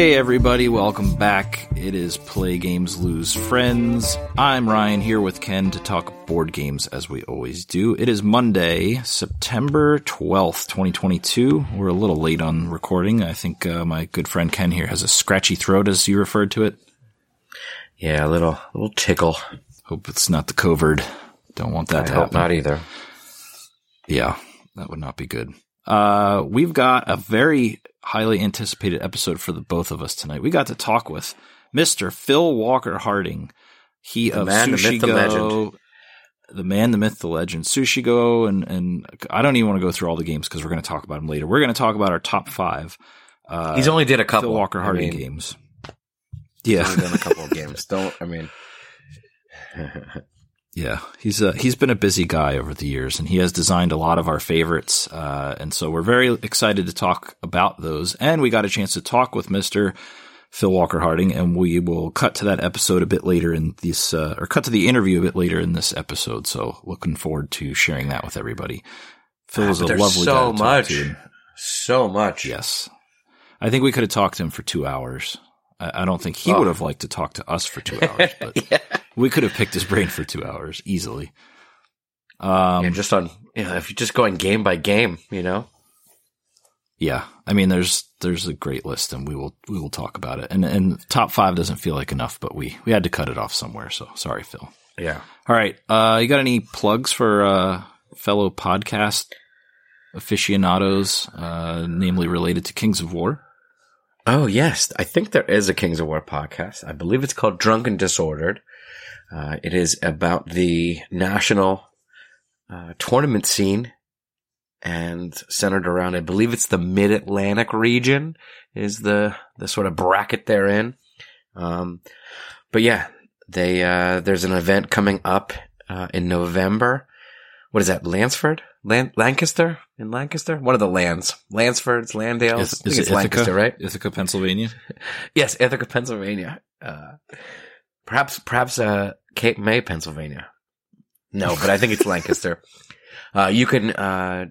Hey everybody, welcome back. It is Play Games Lose Friends. I'm Ryan here with Ken to talk board games as we always do. It is Monday, September 12th, 2022. We're a little late on recording. I think uh, my good friend Ken here has a scratchy throat as you referred to it. Yeah, a little little tickle. Hope it's not the covert. Don't want that I to happen. not either. Yeah, that would not be good. Uh, we've got a very highly anticipated episode for the both of us tonight. We got to talk with Mr. Phil Walker Harding. He The of man, the Sushi myth, the Go, legend. the man, the myth, the legend, Sushi Go, and and I don't even want to go through all the games because we're going to talk about them later. We're going to talk about our top five. Uh, He's only did a couple Phil Walker I Harding mean, games. He's Yeah, only done a couple of games. Don't I mean? Yeah, he's a, he's been a busy guy over the years, and he has designed a lot of our favorites. Uh, and so we're very excited to talk about those. And we got a chance to talk with Mister Phil Walker Harding, and we will cut to that episode a bit later in this, uh, or cut to the interview a bit later in this episode. So looking forward to sharing that with everybody. Phil is Ah, a lovely guy so to talk much, to. so much. Yes, I think we could have talked to him for two hours. I, I don't think he Oh. would have liked to talk to us for two hours, but yeah. we could have picked his brain for two hours easily. Um, yeah, just on you know, if you're just going game by game, you know. Yeah, I mean, there's there's a great list, and we will we will talk about it. And and top five doesn't feel like enough, but we we had to cut it off somewhere. So sorry, Phil. Yeah. All right, uh, you got any plugs for uh, fellow podcast aficionados, uh, namely related to Kings of War? Oh yes, I think there is a Kings of War podcast. I believe it's called Drunk and Disordered. Uh, it is about the national uh, tournament scene and centered around. I believe it's the Mid Atlantic region is the the sort of bracket they're in. Um, but yeah, they uh, there's an event coming up uh, in November. What is that? Lansford, Lan- Lancaster in Lancaster. One of the lands, Lansfords, Landales. Is, I think is it's it Lancaster, right? Ithaca, Pennsylvania. Yes, Ithaca, Pennsylvania. Uh, perhaps, perhaps, uh, Cape May, Pennsylvania. No, but I think it's Lancaster. Uh, you can, uh,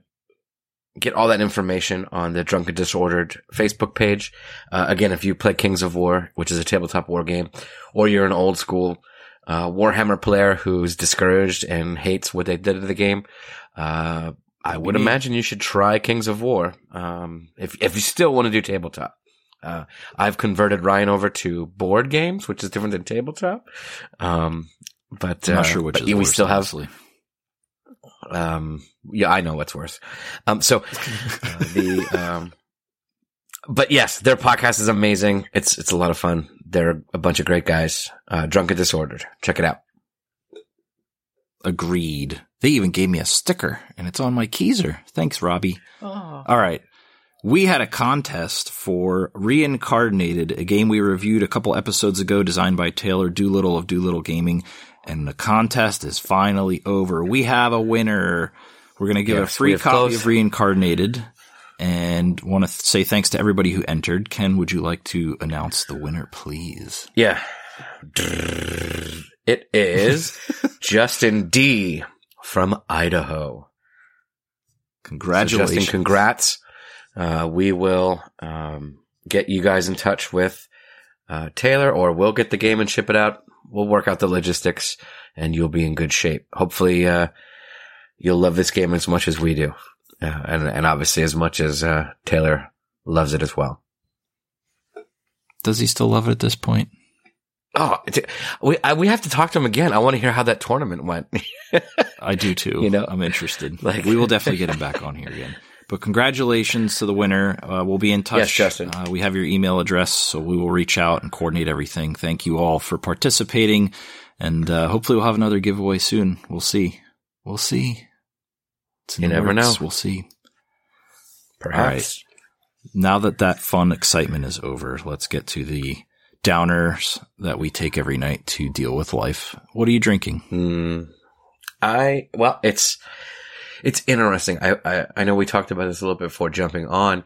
get all that information on the Drunken Disordered Facebook page. Uh, again, if you play Kings of War, which is a tabletop war game, or you're an old school, uh, Warhammer player who's discouraged and hates what they did to the game, uh, I would neat. imagine you should try Kings of War. Um, if, if you still want to do tabletop. Uh, I've converted Ryan over to board games, which is different than tabletop. Um, but I'm not uh, sure which is we worse, still have honestly. um, yeah, I know what's worse. Um, so uh, the um, but yes, their podcast is amazing. It's it's a lot of fun. They're a bunch of great guys. Uh, Drunk and Disordered. Check it out. Agreed. They even gave me a sticker, and it's on my keezer. Thanks, Robbie. All right. We had a contest for Reincarnated, a game we reviewed a couple episodes ago, designed by Taylor Doolittle of Doolittle Gaming. And the contest is finally over. We have a winner. We're going to give a free copy closed. of Reincarnated and want to th- say thanks to everybody who entered. Ken, would you like to announce the winner, please? Yeah. It is Justin D from Idaho. So Congratulations. Justin, congrats. Uh, we will um, get you guys in touch with uh, Taylor, or we'll get the game and ship it out. We'll work out the logistics, and you'll be in good shape. Hopefully, uh, you'll love this game as much as we do, uh, and and obviously as much as uh, Taylor loves it as well. Does he still love it at this point? Oh, we I, we have to talk to him again. I want to hear how that tournament went. I do too. You know, I'm interested. like- we will definitely get him back on here again. But congratulations to the winner. Uh, we'll be in touch. Yes, Justin. Uh, we have your email address, so we will reach out and coordinate everything. Thank you all for participating, and uh, hopefully we'll have another giveaway soon. We'll see. We'll see. You never works. know. We'll see. Perhaps. Now that that fun excitement is over, let's get to the downers that we take every night to deal with life. What are you drinking? Hmm. I well, it's it's interesting. I, I I know we talked about this a little bit before jumping on.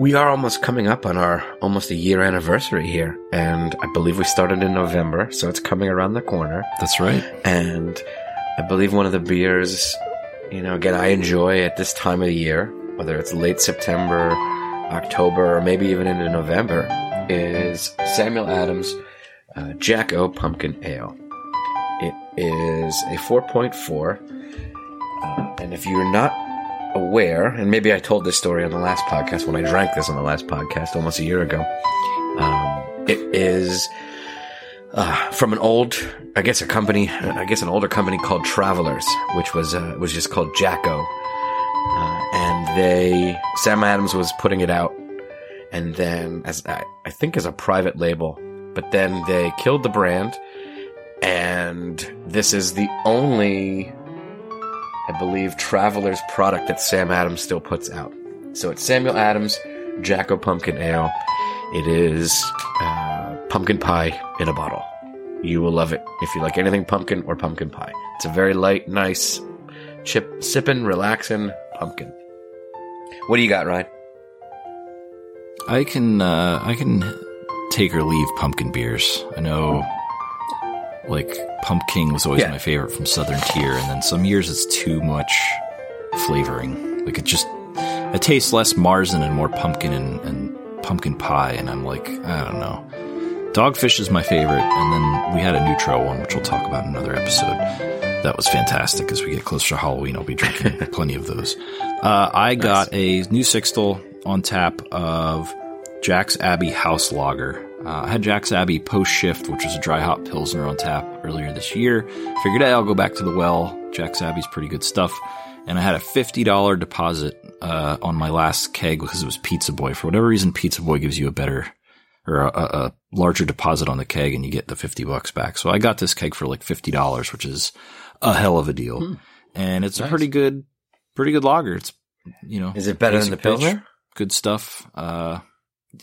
We are almost coming up on our almost a year anniversary here, and I believe we started in November, so it's coming around the corner. That's right. And I believe one of the beers, you know, again I enjoy at this time of the year, whether it's late September, October or maybe even into November is Samuel Adams uh, Jacko Pumpkin Ale. It is a 4.4. Uh, and if you're not aware, and maybe I told this story on the last podcast when I drank this on the last podcast almost a year ago, um, it is uh, from an old, I guess a company, I guess an older company called Travelers, which was uh, was just called Jacko, uh, and they Sam Adams was putting it out, and then as I, think as a private label, but then they killed the brand, and this is the only, I believe, Travelers product that Sam Adams still puts out. So it's Samuel Adams Jacko Pumpkin Ale. It is uh, pumpkin pie in a bottle. You will love it if you like anything pumpkin or pumpkin pie. It's a very light, nice, chip, sipping, relaxing pumpkin. What do you got, Ryan? I can uh, I can take or leave pumpkin beers. I know, like pumpkin was always Yeah. my favorite from Southern Tier, and then some years it's too much flavoring. Like it just it tastes less Marzen and more pumpkin and, and pumpkin pie, and I'm like I don't know. Dogfish is my favorite, and then we had a Neutro one, which we'll talk about in another episode. That was fantastic. As we get closer to Halloween, I'll be drinking plenty of those. Uh, I got a new Sixtel on tap of Jack's Abbey House Lager. Uh, I had Jack's Abbey post shift, which was a dry hop pilsner on tap earlier this year. Figured hey, I'll go back to the well. Jack's Abbey's pretty good stuff. And I had a fifty dollar deposit uh, on my last keg because it was Pizza Boy. For whatever reason, Pizza Boy gives you a better or a, a, larger deposit on the keg, and you get the fifty bucks back. So I got this keg for like fifty dollars, which is a hell of a deal. And it's a pretty good, pretty good lager. It's you know, Is it better than the Pilsner? Good stuff. Uh,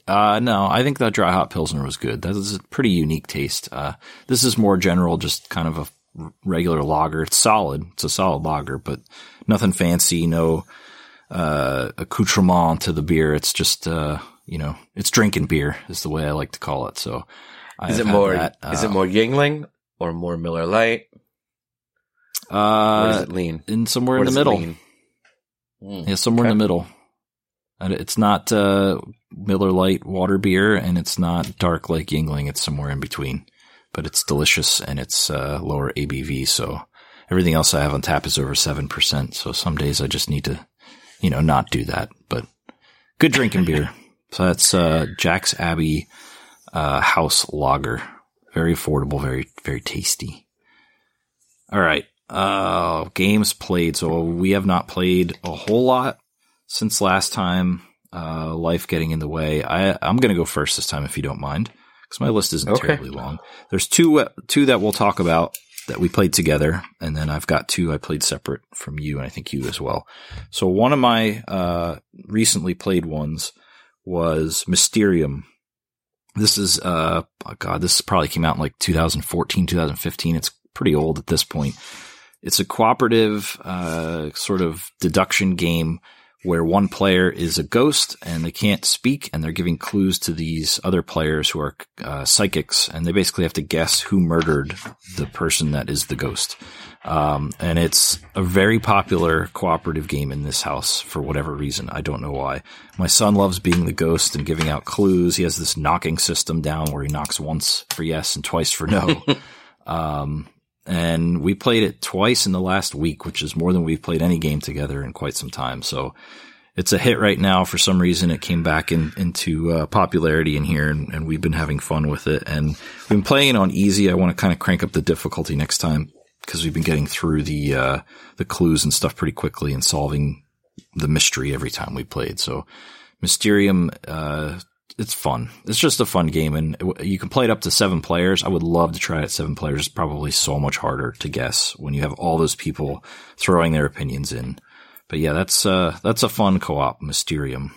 uh, no, I think that dry hop pilsner was good. That is a pretty unique taste. Uh, this is more general, just kind of a regular lager. It's solid. It's a solid lager, but nothing fancy. No, uh, accoutrement to the beer. It's just, uh, you know, it's drinking beer is the way I like to call it. So I Is it more? is it Uh, more Yuengling or more Miller Lite? Where does uh, it lean? in somewhere Where in the middle. Mm. Yeah, somewhere in the middle. And it's not uh, Miller Lite water beer, and it's not dark like Yuengling. It's somewhere in between, but it's delicious and it's uh, lower ABV. So everything else I have on tap is over seven percent. So some days I just need to, you know, not do that. But good drinking beer. So that's uh, Jack's Abbey uh, House Lager. Very affordable, very very tasty. All right. Uh, games played. So we have not played a whole lot since last time. Uh, life getting in the way. I, I'm going to go first this time if you don't mind, because my list isn't Okay. terribly long. There's two, uh, two that we'll talk about that we played together. And then I've got two I played separate from you and I think you as well. So one of my, uh, recently played ones was Mysterium. This is, uh, oh God, this probably came out in like 2014, 2015. It's pretty old at this point. It's a cooperative uh, sort of deduction game where one player is a ghost and they can't speak, and they're giving clues to these other players who are uh, psychics, and they basically have to guess who murdered the person that is the ghost. Um, and it's a very popular cooperative game in this house for whatever reason. I don't know why. My son loves being the ghost and giving out clues. He has this knocking system down where he knocks once for yes and twice for no. um, and we played it twice in the last week, which is more than we've played any game together in quite some time. So it's a hit right now. For some reason, it came back in, into uh, popularity in here, and, and we've been having fun with it. And we've been playing on easy. I want to kind of crank up the difficulty next time because we've been getting through the uh, the clues and stuff pretty quickly and solving the mystery every time we played. So Mysterium, uh, it's fun. It's just a fun game, and you can play it up to seven players. I would love to try it seven players. It's probably so much harder to guess when you have all those people throwing their opinions in. But yeah, that's uh, that's a fun co-op, Mysterium.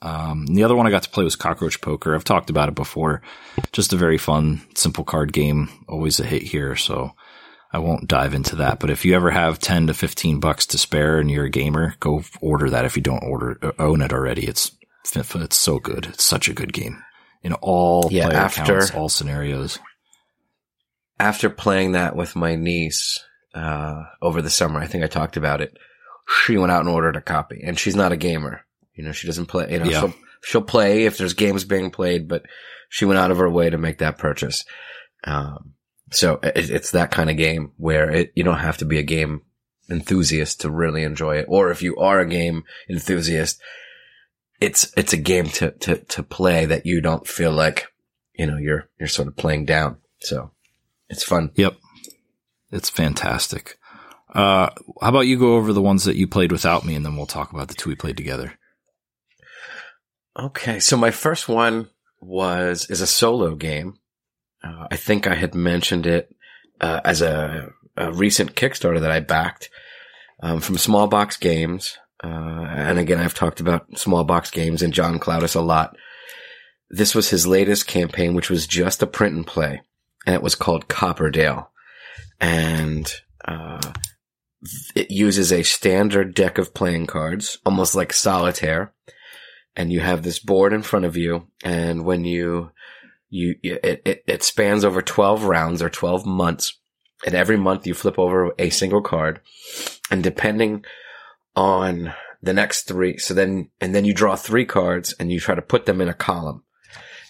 Um, the other one I got to play was Cockroach Poker. I've talked about it before. Just a very fun, simple card game. Always a hit here, so I won't dive into that. But if you ever have ten to fifteen bucks to spare and you're a gamer, go order that. If you don't order own it already, it's it's so good. It's such a good game in all Yeah, player after- counts, all scenarios. After playing that with my niece uh, over the summer, I think I talked about it. She went out and ordered a copy, and she's not a gamer. You know, she doesn't play. You know, Yeah. she'll she'll play if there's games being played, but she went out of her way to make that purchase. Um, so it, it's that kind of game where it, you don't have to be a game enthusiast to really enjoy it. Or if you are a game enthusiast, it's, it's a game to, to, to play that you don't feel like, you know, you're, you're sort of playing down. So it's fun. Yep. It's fantastic. Uh, how about you go over the ones that you played without me and then we'll talk about the two we played together. Okay. So my first one was, is a solo game. Uh, I think I had mentioned it, uh, as a, a, recent Kickstarter that I backed, um, from Small Box Games. Uh, and again, I've talked about Small Box Games and John Clowdus a lot. This was his latest campaign, which was just a print and play, and it was called Copperdale. And, uh, it uses a standard deck of playing cards, almost like solitaire. And you have this board in front of you. And when you, you, it, it, it spans over 12 rounds or 12 months. And every month you flip over a single card. And depending on the next three, so then, and then you draw three cards and you try to put them in a column.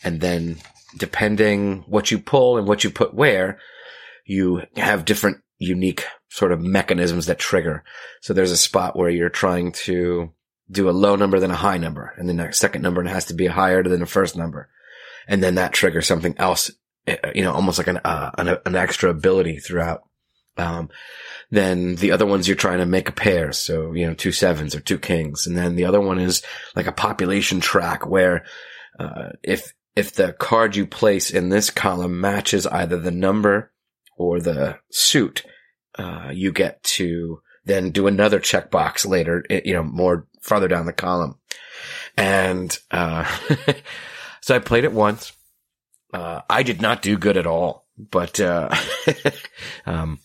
And then depending what you pull and what you put where, you have different unique sort of mechanisms that trigger. So there's a spot where you're trying to do a low number, then a high number, and the second number has to be higher than the first number. And then that triggers something else, eh, you know, almost like an, uh, an, an, extra ability throughout. Um, then the other ones you're trying to make a pair. So, you know, two sevens or two kings. And then the other one is like a population track where, uh, if, if the card you place in this column matches either the number or the suit, uh, you get to then do another checkbox later, eh, you know, more farther down the column. And, uh, so I played it once. Uh, I did not do good at all, but, uh, um,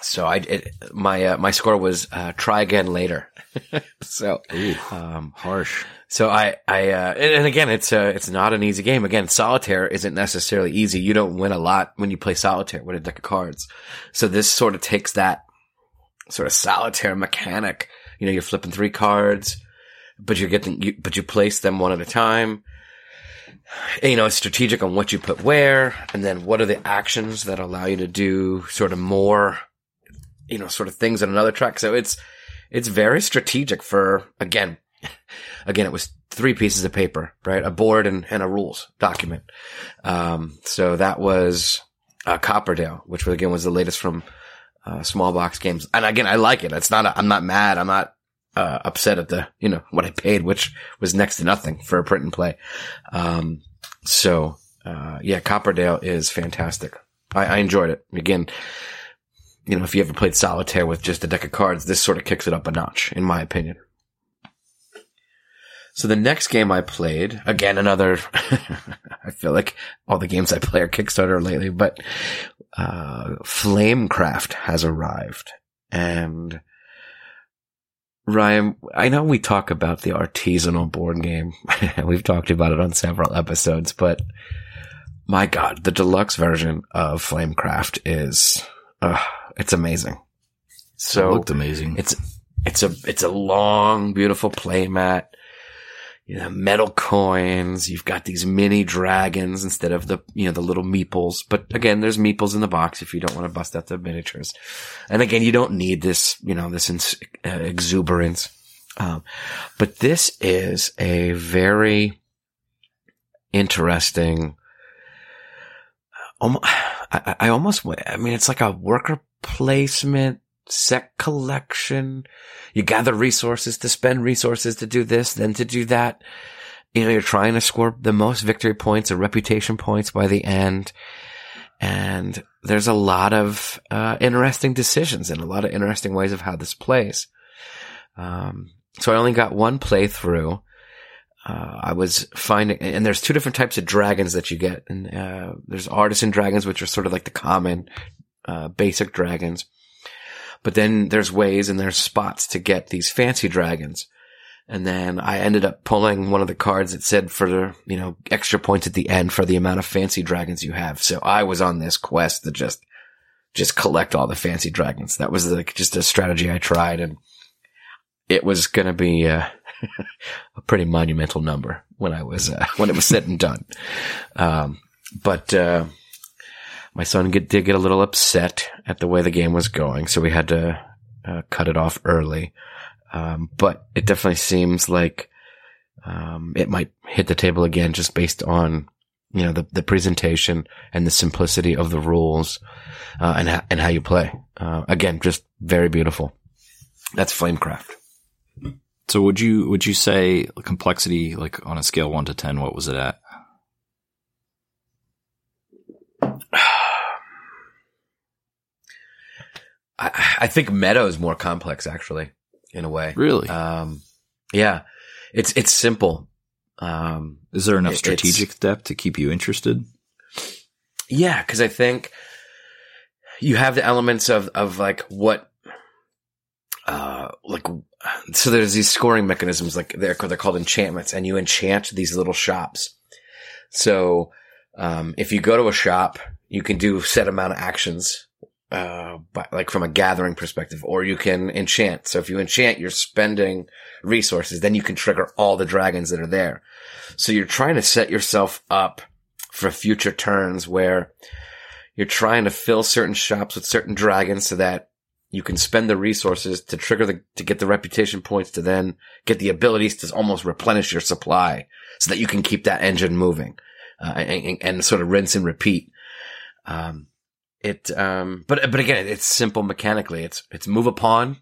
so I, it, my, uh, my score was, uh, try again later. so, Ooh, um, harsh. So I, I, uh, and, again, it's, uh, it's not an easy game. Again, solitaire isn't necessarily easy. You don't win a lot when you play solitaire with a deck of cards. So this sort of takes that sort of solitaire mechanic. You know, you're flipping three cards, but you're getting, you, but you place them one at a time. You know, it's strategic on what you put where, and then what are the actions that allow you to do sort of more, you know, sort of things on another track. So it's, it's very strategic for, again, again, it was three pieces of paper, right? A board and, and a rules document. Um, so that was, uh, Copperdale, which again was the latest from, uh, small box games. And again, I like it. It's not, i am not mad. I'm not, uh, upset at the, you know, what I paid, which was next to nothing for a print and play. Um, so, uh, yeah, Copperdale is fantastic. I, I enjoyed it. Again, you know, if you ever played solitaire with just a deck of cards, this sort of kicks it up a notch, in my opinion. So the next game I played, again, another, I feel like all the games I play are Kickstarter lately, but, uh, Flamecraft has arrived. And Ryan, I know we talk about the artisanal board game. We've talked about it on several episodes, but my God, the deluxe version of Flamecraft is, uh, it's amazing. So it looked amazing. It's, it's a, it's a long, beautiful playmat you know, metal coins. You've got these mini dragons instead of the, you know, the little meeples. But again, there's meeples in the box if you don't want to bust out the miniatures. And again, you don't need this, you know, this ins- uh, exuberance. Um, but this is a very interesting, um, I, I almost, I mean, it's like a worker placement set collection. You gather resources to spend resources to do this, then to do that. You know, you're trying to score the most victory points or reputation points by the end. And there's a lot of uh, interesting decisions and a lot of interesting ways of how this plays. Um, so I only got one playthrough. Uh, I was finding, and there's two different types of dragons that you get. And, uh, there's artisan dragons, which are sort of like the common, uh, basic dragons. But then there's ways and there's spots to get these fancy dragons. And then I ended up pulling one of the cards that said for you know, extra points at the end for the amount of fancy dragons you have. So I was on this quest to just, just collect all the fancy dragons. That was like just a strategy I tried and it was going to be, uh, a pretty monumental number when I was uh, when it was said and done. Um, but uh, my son get, did get a little upset at the way the game was going, so we had to uh, cut it off early. Um, but it definitely seems like um, it might hit the table again just based on you know the the presentation and the simplicity of the rules uh, and ha- and how you play. Uh, again, just very beautiful. That's Flamecraft. So would you would you say complexity like on a scale one to ten? What was it at? I, I think Meadow is more complex, actually, in a way. Really? Um, yeah, it's it's simple. Um, Is there enough strategic depth to keep you interested? yeah, because I think you have the elements of of like what, uh, like so there's these scoring mechanisms like they're they're called enchantments, and you enchant these little shops. So, um, if you go to a shop, you can do set amount of actions, uh, but like from a gathering perspective, or you can enchant. So if you enchant, you're spending resources, then you can trigger all the dragons that are there. So you're trying to set yourself up for future turns where you're trying to fill certain shops with certain dragons so that you can spend the resources to trigger the, to get the reputation points to then get the abilities to almost replenish your supply so that you can keep that engine moving, uh, and, and sort of rinse and repeat. Um, it, um, but, but again, it's simple mechanically. It's, it's move a pawn,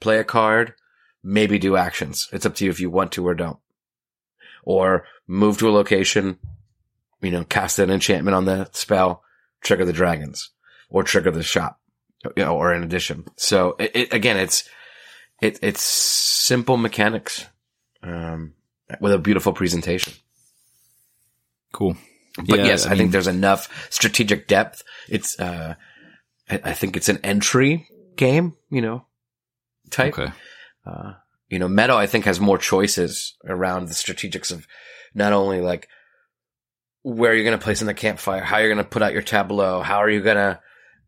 play a card, maybe do actions. It's up to you if you want to or don't. Or move to a location, you know, cast an enchantment on the spell, trigger the dragons, or trigger the shop, you know, or in addition. So it, it again, it's, it, it's simple mechanics, um, with a beautiful presentation. Cool. But Yeah, yes, I, I mean- think there's enough strategic depth. It's, uh, I, I think it's an entry game, you know, type. Okay. Uh, you know, Meadow, I think has more choices around the strategics of not only like where you're going to place in the campfire, how you're going to put out your tableau, how are you going to,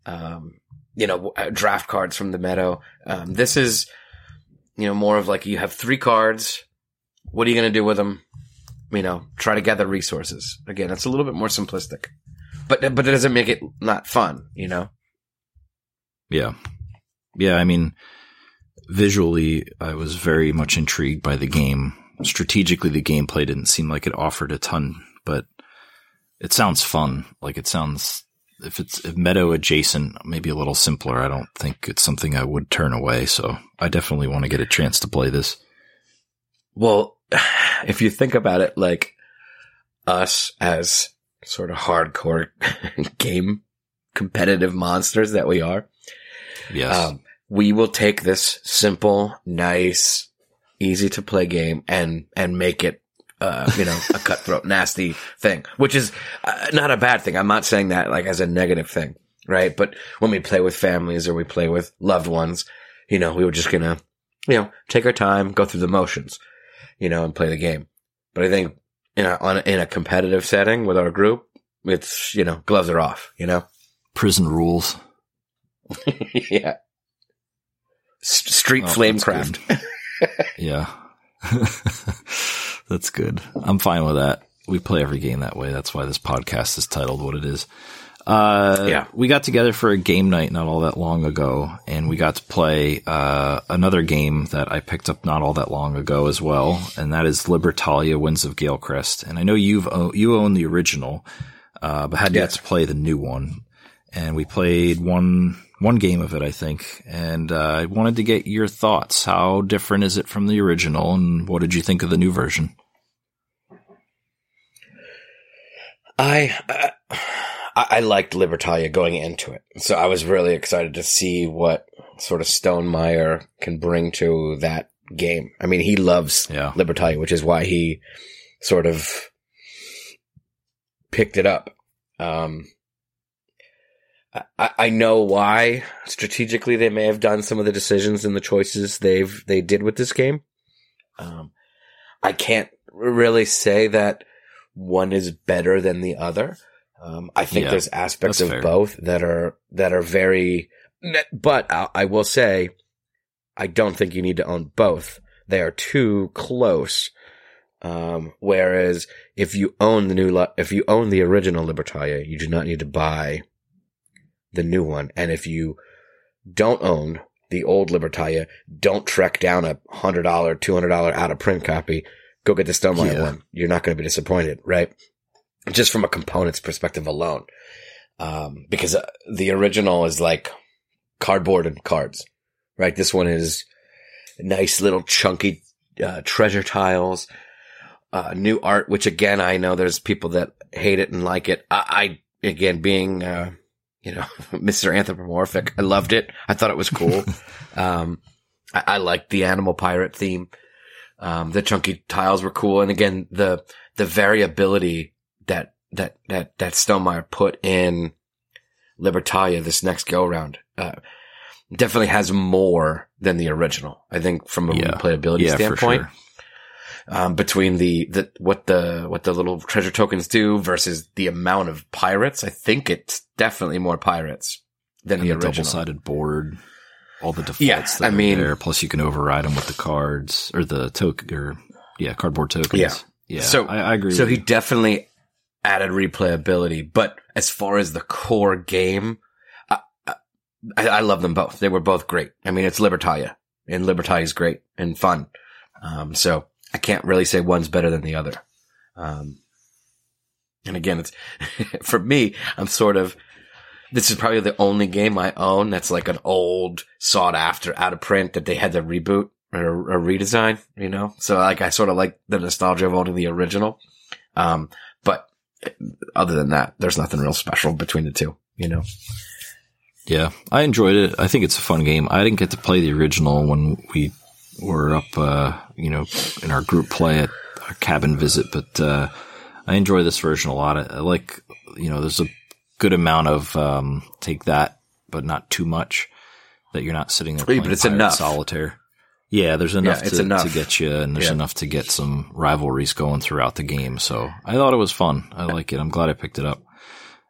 um, you know, uh, draft cards from the Meadow. Um, this is, you know, more of like you have three cards. What are you going to do with them? You know, try to gather resources. Again, it's a little bit more simplistic, but but it doesn't make it not fun. You know. Yeah. Yeah. I mean, visually, I was very much intrigued by the game. Strategically, the gameplay didn't seem like it offered a ton, but it sounds fun. Like it sounds, if it's if meadow adjacent, maybe a little simpler. I don't think it's something I would turn away. So I definitely want to get a chance to play this. Well, if you think about it, like us as sort of hardcore game competitive monsters that we are, Yes. um, we will take this simple, nice, easy to play game and, and make it, uh, you know, a cutthroat, nasty thing, which is uh, not a bad thing. I'm not saying that like as a negative thing, right? But when we play with families or we play with loved ones, you know, we were just gonna, you know, take our time, go through the motions, you know, and play the game. But I think in a, on in a competitive setting with our group, it's, you know, gloves are off, you know? Prison rules. yeah. S- street Oh, flamecraft. Yeah. That's good. I'm fine with that. We play every game that way. That's why this podcast is titled what it is. Uh, Yeah. We got together for a game night not all that long ago, and we got to play uh, another game that I picked up not all that long ago as well, and that is Libertalia Winds of Galecrest. And I know you've o- you own the original, uh, but had yet Yes. to play the new one. And we played one one game of it, I think, and uh, I wanted to get your thoughts. How different is it from the original, and what did you think of the new version? I, uh, I I liked Libertalia going into it, so I was really excited to see what sort of Stonemaier can bring to that game. I mean, he loves Yeah. Libertalia, which is why he sort of picked it up. Um, I, I know why strategically they may have done some of the decisions and the choices they've they did with this game. Um, I can't really say that one is better than the other. Um, I think Yeah, there's aspects of fair. both that are that are very. But I, I will say, I don't think you need to own both. they are too close. Um, whereas if you own the new, if you own the original Libertalia, you do not need to buy the new one. And if you don't own the old Libertalia, don't trek down a hundred dollar, two hundred dollar out of print copy. Go get the Stonemaier yeah. one. You're not going to be disappointed, right? Just from a components perspective alone. Um, because uh, the original is like cardboard and cards, right? This one is nice little chunky, uh, treasure tiles, uh, new art, which again, I know there's people that hate it and like it. I, I again, being, uh, you know, Mr. Anthropomorphic. I loved it. I thought it was cool. um, I, I liked the animal pirate theme. Um, the chunky tiles were cool. And again, the, the variability that, that, that, that Stonemaier put in Libertalia this next go round uh, definitely has more than the original. I think from a yeah. replayability yeah, standpoint. Sure um, between the, the, what the, what the little treasure tokens do versus the amount of pirates. I think it's definitely more pirates than and the, the original. Double sided board. All the defaults yeah, that I mean, there. Plus you can override them with the cards or the token or yeah, cardboard tokens. Yeah. Yeah. So I, I agree. So he you. definitely added replayability, but as far as the core game, I, I, I, love them both. They were both great. I mean, it's Libertalia and Libertalia is great and fun. Um, so I can't really say one's better than the other. Um, and again, it's for me, I'm sort of, this is probably the only game I own that's like an old sought after out of print that they had to reboot or, or redesign, you know? So like, I sort of like the nostalgia of owning the original. Um, other than that, there's nothing real special between the two, you know? Yeah, I enjoyed it. I think it's a fun game. I didn't get to play the original when we were up, uh, you know, in our group play at a cabin visit, but, uh, I enjoy this version a lot. I, like, you know, there's a good amount of, um, take that, but not too much that you're not sitting there. but it's enough. Solitaire. Yeah, there's enough, yeah, to, enough. to get you, and there's yeah. enough to get some rivalries going throughout the game. So I thought it was fun. I like it. I'm glad I picked it up.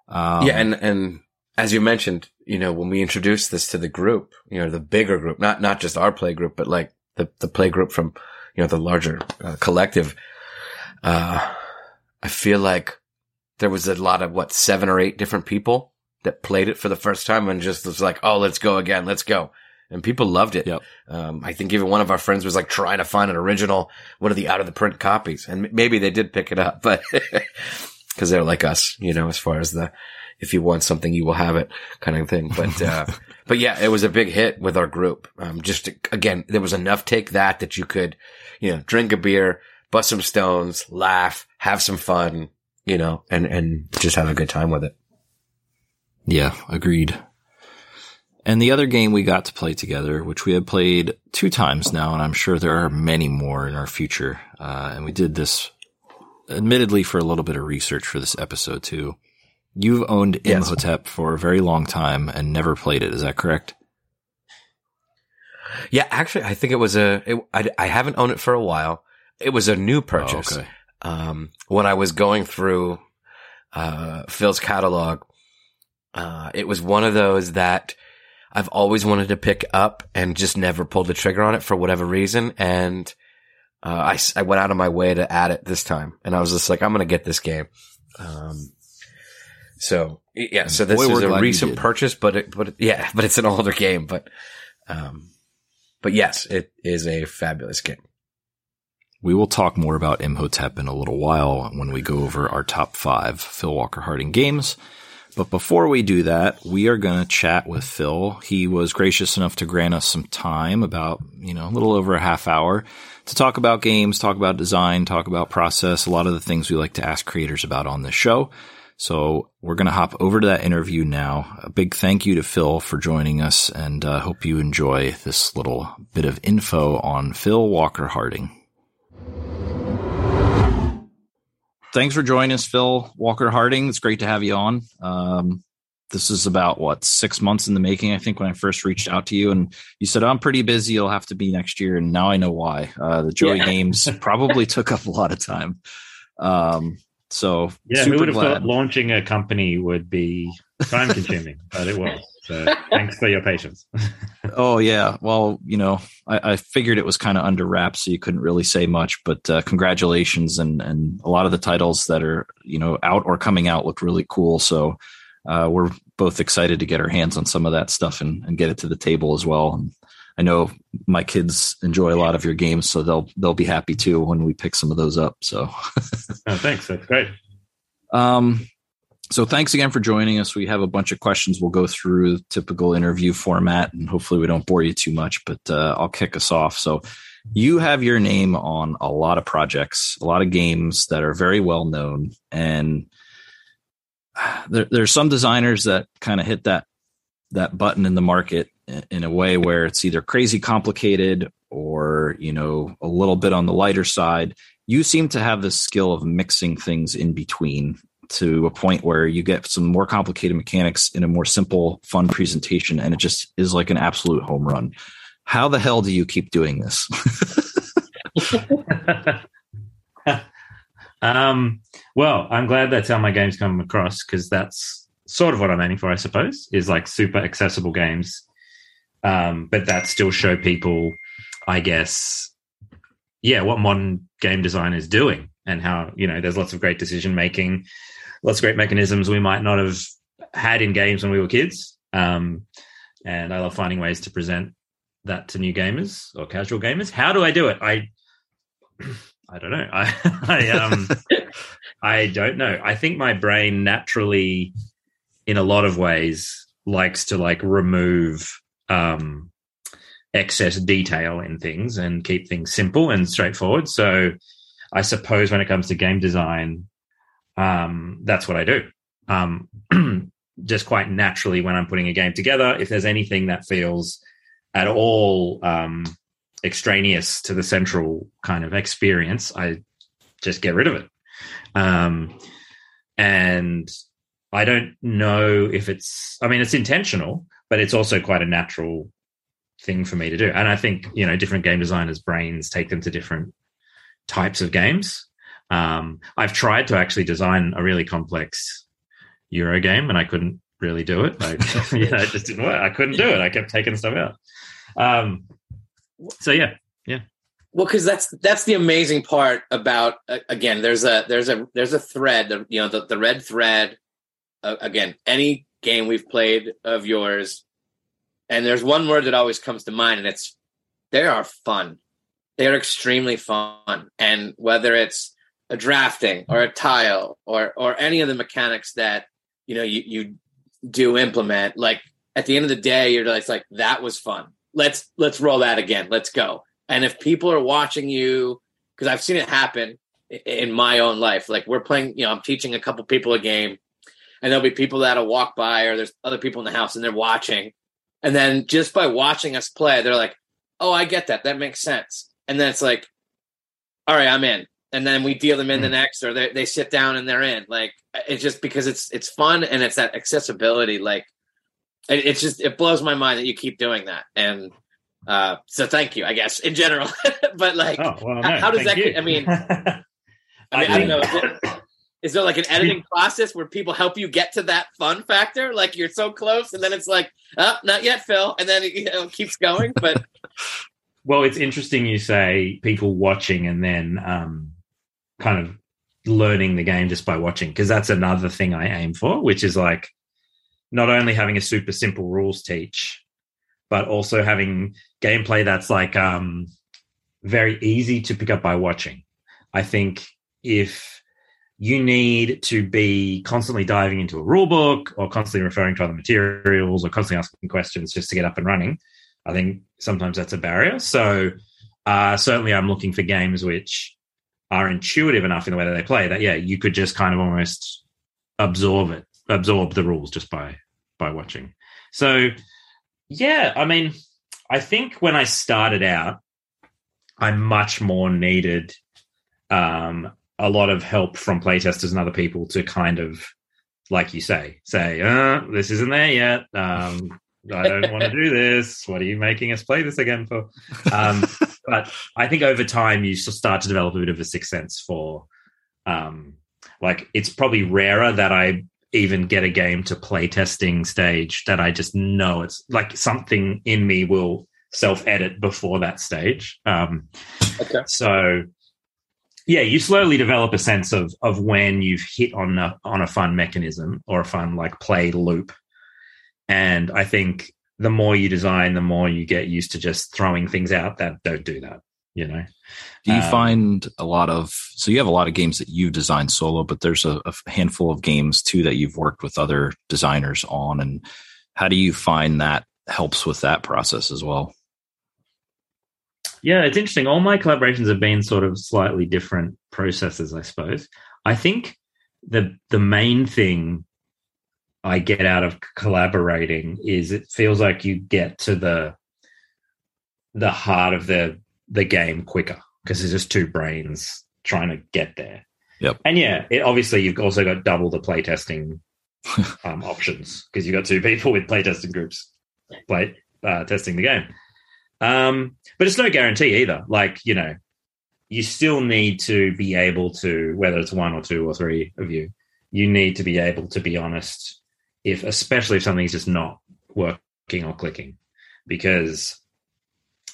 Um, yeah, and and as you mentioned, you know, when we introduced this to the group, you know, the bigger group, not not just our play group, but like the, the play group from, you know, the larger uh, collective, uh, I feel like there was a lot of what, seven or eight different people that played it for the first time and just was like, Oh, let's go again. Let's go. And people loved it. Yep. Um, I think even one of our friends was like trying to find an original, one of the out of the print copies. And maybe they did pick it up, but cause they're like us, you know, as far as the, if you want something, you will have it kind of thing. But, uh, but yeah, it was a big hit with our group. Um, just to, again, there was enough take that that you could, you know, drink a beer, bust some stones, laugh, have some fun, you know, and, and just have a good time with it. Yeah, agreed. And the other game we got to play together, which we had played two times now, and I'm sure there are many more in our future. Uh, and we did this admittedly for a little bit of research for this episode too. You've owned yes. Imhotep for a very long time and never played it. Is that correct? Yeah, actually, I think it was a. It, I, I haven't owned it for a while. It was a new purchase. Oh, okay. Um, when I was going through uh, Phil's catalog, uh, it was one of those that I've always wanted to pick up and just never pulled the trigger on it for whatever reason. And uh, I, I went out of my way to add it this time, and I was just like, I'm gonna get this game. Um, so yeah, so this Boy, is a recent purchase, but it, but it, yeah, but it's an older game, but um, but yes, it is a fabulous game. We will talk more about Imhotep in a little while when we go over our top five Phil Walker Harding games. But before we do that, we are going to chat with Phil. He was gracious enough to grant us some time, about, you know, a little over a half hour to talk about games, talk about design, talk about process, a lot of the things we like to ask creators about on this show. So we're going to hop over to that interview now. A big thank you to Phil for joining us and uh, hope you enjoy this little bit of info on Phil Walker Harding. Thanks for joining us, Phil Walker Harding. It's great to have you on. Um, this is about what six months in the making. I think when I first reached out to you and you said, I'm pretty busy. You'll have to be next year. And now I know why. Uh, the Joey yeah. games probably took up a lot of time. Um, So yeah, who would have glad. thought launching a company would be time consuming, but it was. So thanks for your patience. oh yeah, well you know I, I figured it was kind of under wraps, so you couldn't really say much. But uh, congratulations, and and a lot of the titles that are you know out or coming out look really cool. So uh, we're both excited to get our hands on some of that stuff and, and get it to the table as well. And I know my kids enjoy a lot of your games, so they'll they'll be happy too when we pick some of those up. So, oh, thanks, that's great. Um, so thanks again for joining us. We have a bunch of questions we'll go through typical interview format, and hopefully we don't bore you too much. But uh, I'll kick us off. So you have your name on a lot of projects, a lot of games that are very well known, and there, there's some designers that kind of hit that that button in the market in a way where it's either crazy complicated or you know a little bit on the lighter side you seem to have the skill of mixing things in between to a point where you get some more complicated mechanics in a more simple fun presentation and it just is like an absolute home run. How the hell do you keep doing this? Um, well i'm glad that's how my games come across because that's sort of what i'm aiming for i suppose is like super accessible games. Um, but that still show people, I guess, yeah, what modern game design is doing and how you know there's lots of great decision making, lots of great mechanisms we might not have had in games when we were kids. Um, and I love finding ways to present that to new gamers or casual gamers. How do I do it? I I don't know. I I um I don't know. I think my brain naturally in a lot of ways likes to like remove um, excess detail in things and keep things simple and straightforward. So I suppose when it comes to game design, um, that's what I do. Um, just quite naturally, when I'm putting a game together, if there's anything that feels at all um, extraneous to the central kind of experience, I just get rid of it. Um, and I don't know if it's, I mean, it's intentional, but it's also quite a natural thing for me to do. And I think, you know, different game designers' brains take them to different types of games. Um, I've tried to actually design a really complex Euro game and I couldn't really do it. Like, you know, it just didn't work. I couldn't do it. I kept taking stuff out. Um, so yeah, yeah. Well, because that's that's the amazing part about uh, again. There's a there's a there's a thread. You know, the, the red thread. Uh, again, any game we've played of yours, and there's one word that always comes to mind, and it's they are fun. They are extremely fun, and whether it's a drafting or a tile or or any of the mechanics that you know you you do implement, like at the end of the day, you're like, like that was fun. Let's let's roll that again. Let's go. And if people are watching you, because I've seen it happen in my own life, like we're playing, you know, I'm teaching a couple people a game and there'll be people that'll walk by or there's other people in the house and they're watching and then just by watching us play they're like oh i get that that makes sense and then it's like all right i'm in and then we deal them in the hmm. next or they, they sit down and they're in like it's just because it's it's fun and it's that accessibility like it, it's just it blows my mind that you keep doing that and uh so thank you i guess in general but like oh, well, no, how, does that you. i mean I mean, I, I don't know. Is there like an editing process where people help you get to that fun factor? Like you're so close, and then it's like, oh, not yet, Phil, and then it you know, keeps going. But well, it's interesting you say people watching and then um, kind of learning the game just by watching because that's another thing I aim for, which is like not only having a super simple rules teach, but also having gameplay that's like um, very easy to pick up by watching. I think if you need to be constantly diving into a rule book or constantly referring to other materials or constantly asking questions just to get up and running. I think sometimes that's a barrier. So uh, certainly I'm looking for games which are intuitive enough in the way that they play that, yeah, you could just kind of almost absorb it, absorb the rules just by by watching. So yeah, I mean, I think when I started out, I much more needed um, a lot of help from playtesters and other people to kind of, like you say, say, uh, this isn't there yet. Um, I don't want to do this. What are you making us play this again for? Um, but I think over time you start to develop a bit of a sixth sense for um, Like it's probably rarer that I even get a game to playtesting stage that I just know it's like something in me will self edit before that stage. Um, Okay. So yeah, you slowly develop a sense of of when you've hit on a on a fun mechanism or a fun like play loop. And I think the more you design, the more you get used to just throwing things out that don't do that. You know. Do you Um, find a lot of so you have a lot of games that you've designed solo, but there's a, a handful of games too that you've worked with other designers on, and how do you find that helps with that process as well? Yeah, it's interesting. All my collaborations have been sort of slightly different processes, I suppose. I think the the main thing I get out of collaborating is it feels like you get to the the heart of the the game quicker because there's just two brains trying to get there. Yep. And yeah, it, obviously you've also got double the playtesting um, options because you've got two people with playtesting groups play uh, testing the game. Um, but it's no guarantee either. Like, you know, you still need to be able to, whether it's one or two or three of you, you need to be able to be honest if, especially if something's just not working or clicking, because,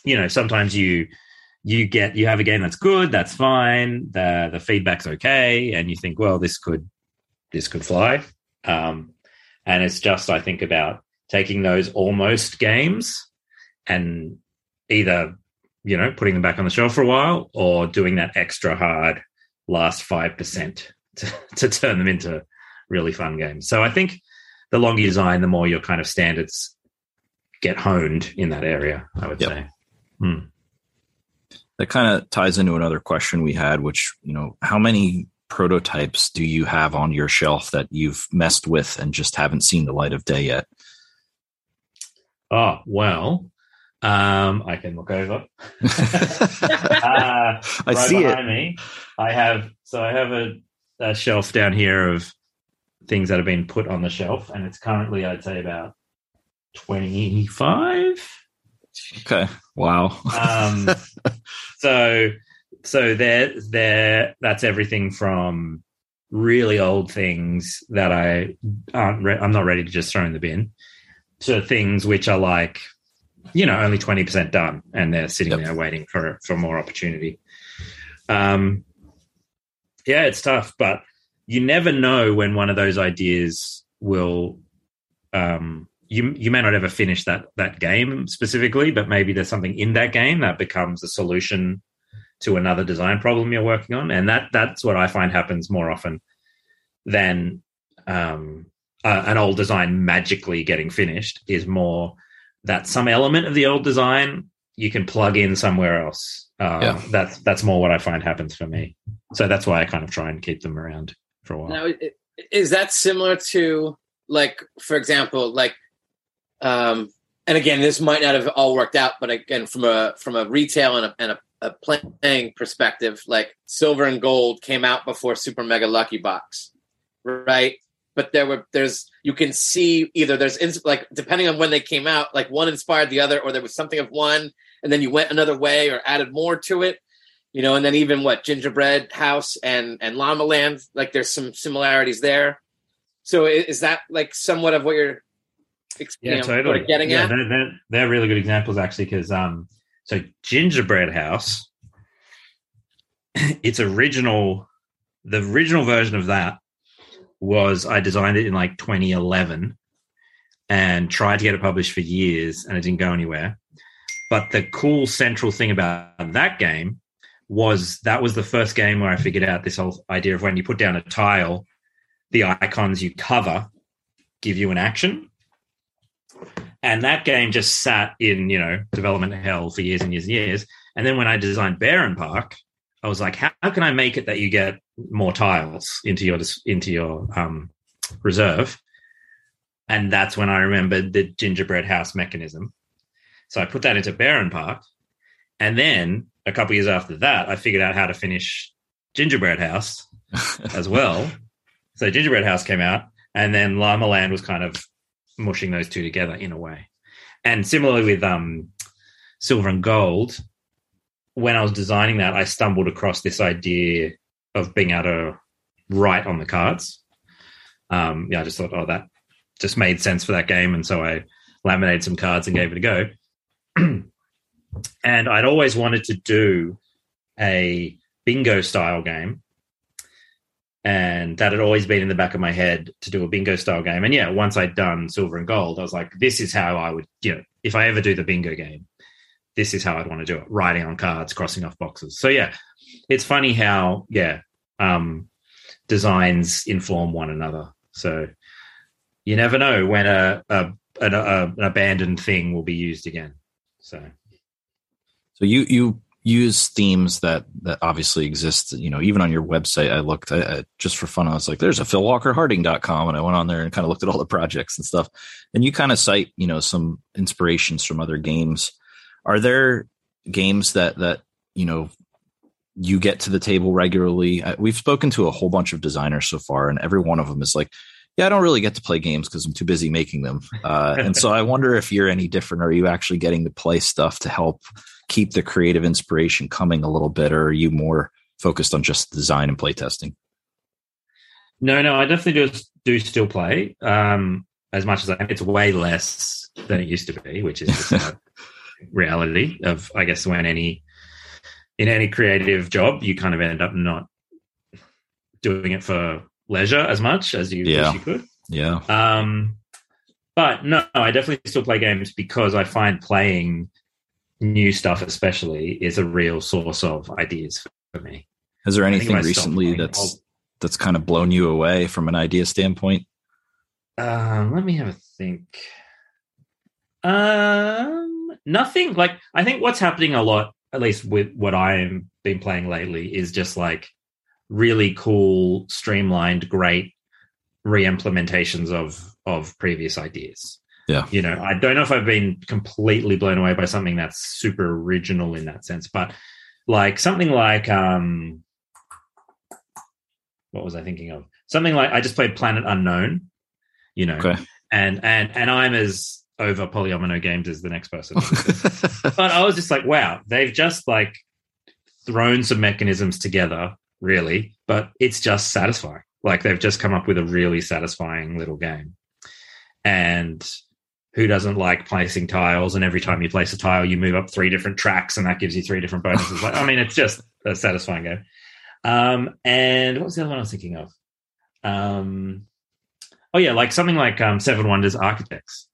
you know, sometimes you, you get, you have a game that's good, that's fine, the, the feedback's okay. And you think, well, this could, this could fly. Um, and it's just, I think about taking those almost games and either you know putting them back on the shelf for a while or doing that extra hard last 5% to, to turn them into really fun games so i think the longer you design the more your kind of standards get honed in that area i would Yep. say Hmm. That kind of ties into another question we had, which you know, how many prototypes do you have on your shelf that you've messed with and just haven't seen the light of day yet? oh well um i can look over uh, I right see it. me, I have so I have a, a shelf down here of things that have been put on the shelf, and it's currently I'd say about twenty five. Okay. Wow. Um, so so there there that's everything from really old things that I aren't re- I'm not ready to just throw in the bin to things which are like you know only 20% done and they're sitting Yep. there waiting for for more opportunity um yeah it's tough but you never know when one of those ideas will um you you may not ever finish that that game specifically but maybe there's something in that game that becomes a solution to another design problem you're working on and that that's what i find happens more often than um uh, an old design magically getting finished is more that some element of the old design you can plug in somewhere else. Uh, Yeah. That's that's more what I find happens for me. So that's why I kind of try and keep them around for a while. Now, is that similar to like, for example, like, um, and again, this might not have all worked out, but again, from a from a retail and a, and a, a playing perspective, like silver and gold came out before Super Mega Lucky Box, right? But there were there's you can see either there's ins- like depending on when they came out, like one inspired the other, or there was something of one, and then you went another way or added more to it you know, and then even what Gingerbread House and and Llama Land, like there's some similarities there. So is that like somewhat of what you're, Yeah, know, totally. sort of getting yeah, at? They're, they're, they're really good examples actually because um, so Gingerbread House, its original, the original version of that was I designed it in like 2011 and tried to get it published for years and it didn't go anywhere. But the cool central thing about that game was that was the first game where I figured out this whole idea of when you put down a tile, the icons you cover give you an action. And that game just sat in, you know, development hell for years and years and years. And then when I designed Barenpark, I was like, how, how can I make it that you get more tiles into your into your um, reserve? And that's when I remembered the gingerbread house mechanism. So I put that into Barenpark, and then a couple years after that, I figured out how to finish Gingerbread House as well. So Gingerbread House came out, and then Llama Land was kind of mushing those two together in a way. And similarly with um, Silver and Gold, when I was designing that, I stumbled across this idea of being able to write on the cards. Um, yeah, I just thought, oh, that just made sense for that game, and so I laminated some cards and gave it a go. and I'd always wanted to do a bingo style game. And that had always been in the back of my head to do a bingo style game. And yeah, once I'd done silver and gold, I was like, this is how I would, you know, if I ever do the bingo game, this is how I'd want to do it writing on cards, crossing off boxes. So yeah, it's funny how, yeah, um, designs inform one another. So you never know when a, a, a, a an abandoned thing will be used again. So, so you you use themes that that obviously exist you know even on your website i looked I, just for fun i was like there's a philwalkerharding.com and i went on there and kind of looked at all the projects and stuff and you kind of cite you know some inspirations from other games are there games that that you know you get to the table regularly we've spoken to a whole bunch of designers so far and every one of them is like yeah, I don't really get to play games because I'm too busy making them. Uh, and so I wonder if you're any different. Are you actually getting to play stuff to help keep the creative inspiration coming a little bit, or are you more focused on just design and play testing? No, no, I definitely do, do still play um, as much as I. It's way less than it used to be, which is just reality of, I guess, when any in any creative job, you kind of end up not doing it for leisure as much as you yeah. wish you could. Yeah. Um, but no, I definitely still play games because I find playing new stuff, especially, is a real source of ideas for me. Is there anything recently that's I'll, that's kind of blown you away from an idea standpoint? Um, let me have a think. Um, nothing. Like I think what's happening a lot, at least with what I've been playing lately, is just like really cool, streamlined, great re-implementations of of previous ideas. Yeah. You know, I don't know if I've been completely blown away by something that's super original in that sense, but like something like um what was I thinking of? Something like I just played Planet Unknown, you know. Okay. And and and I'm as over polyomino games as the next person. but I was just like, wow, they've just like thrown some mechanisms together really, but it's just satisfying. Like they've just come up with a really satisfying little game. And who doesn't like placing tiles? And every time you place a tile, you move up three different tracks, and that gives you three different bonuses. like, I mean, it's just a satisfying game. Um, and what was the other one I was thinking of? Um, oh yeah, like something like um, Seven Wonders Architects,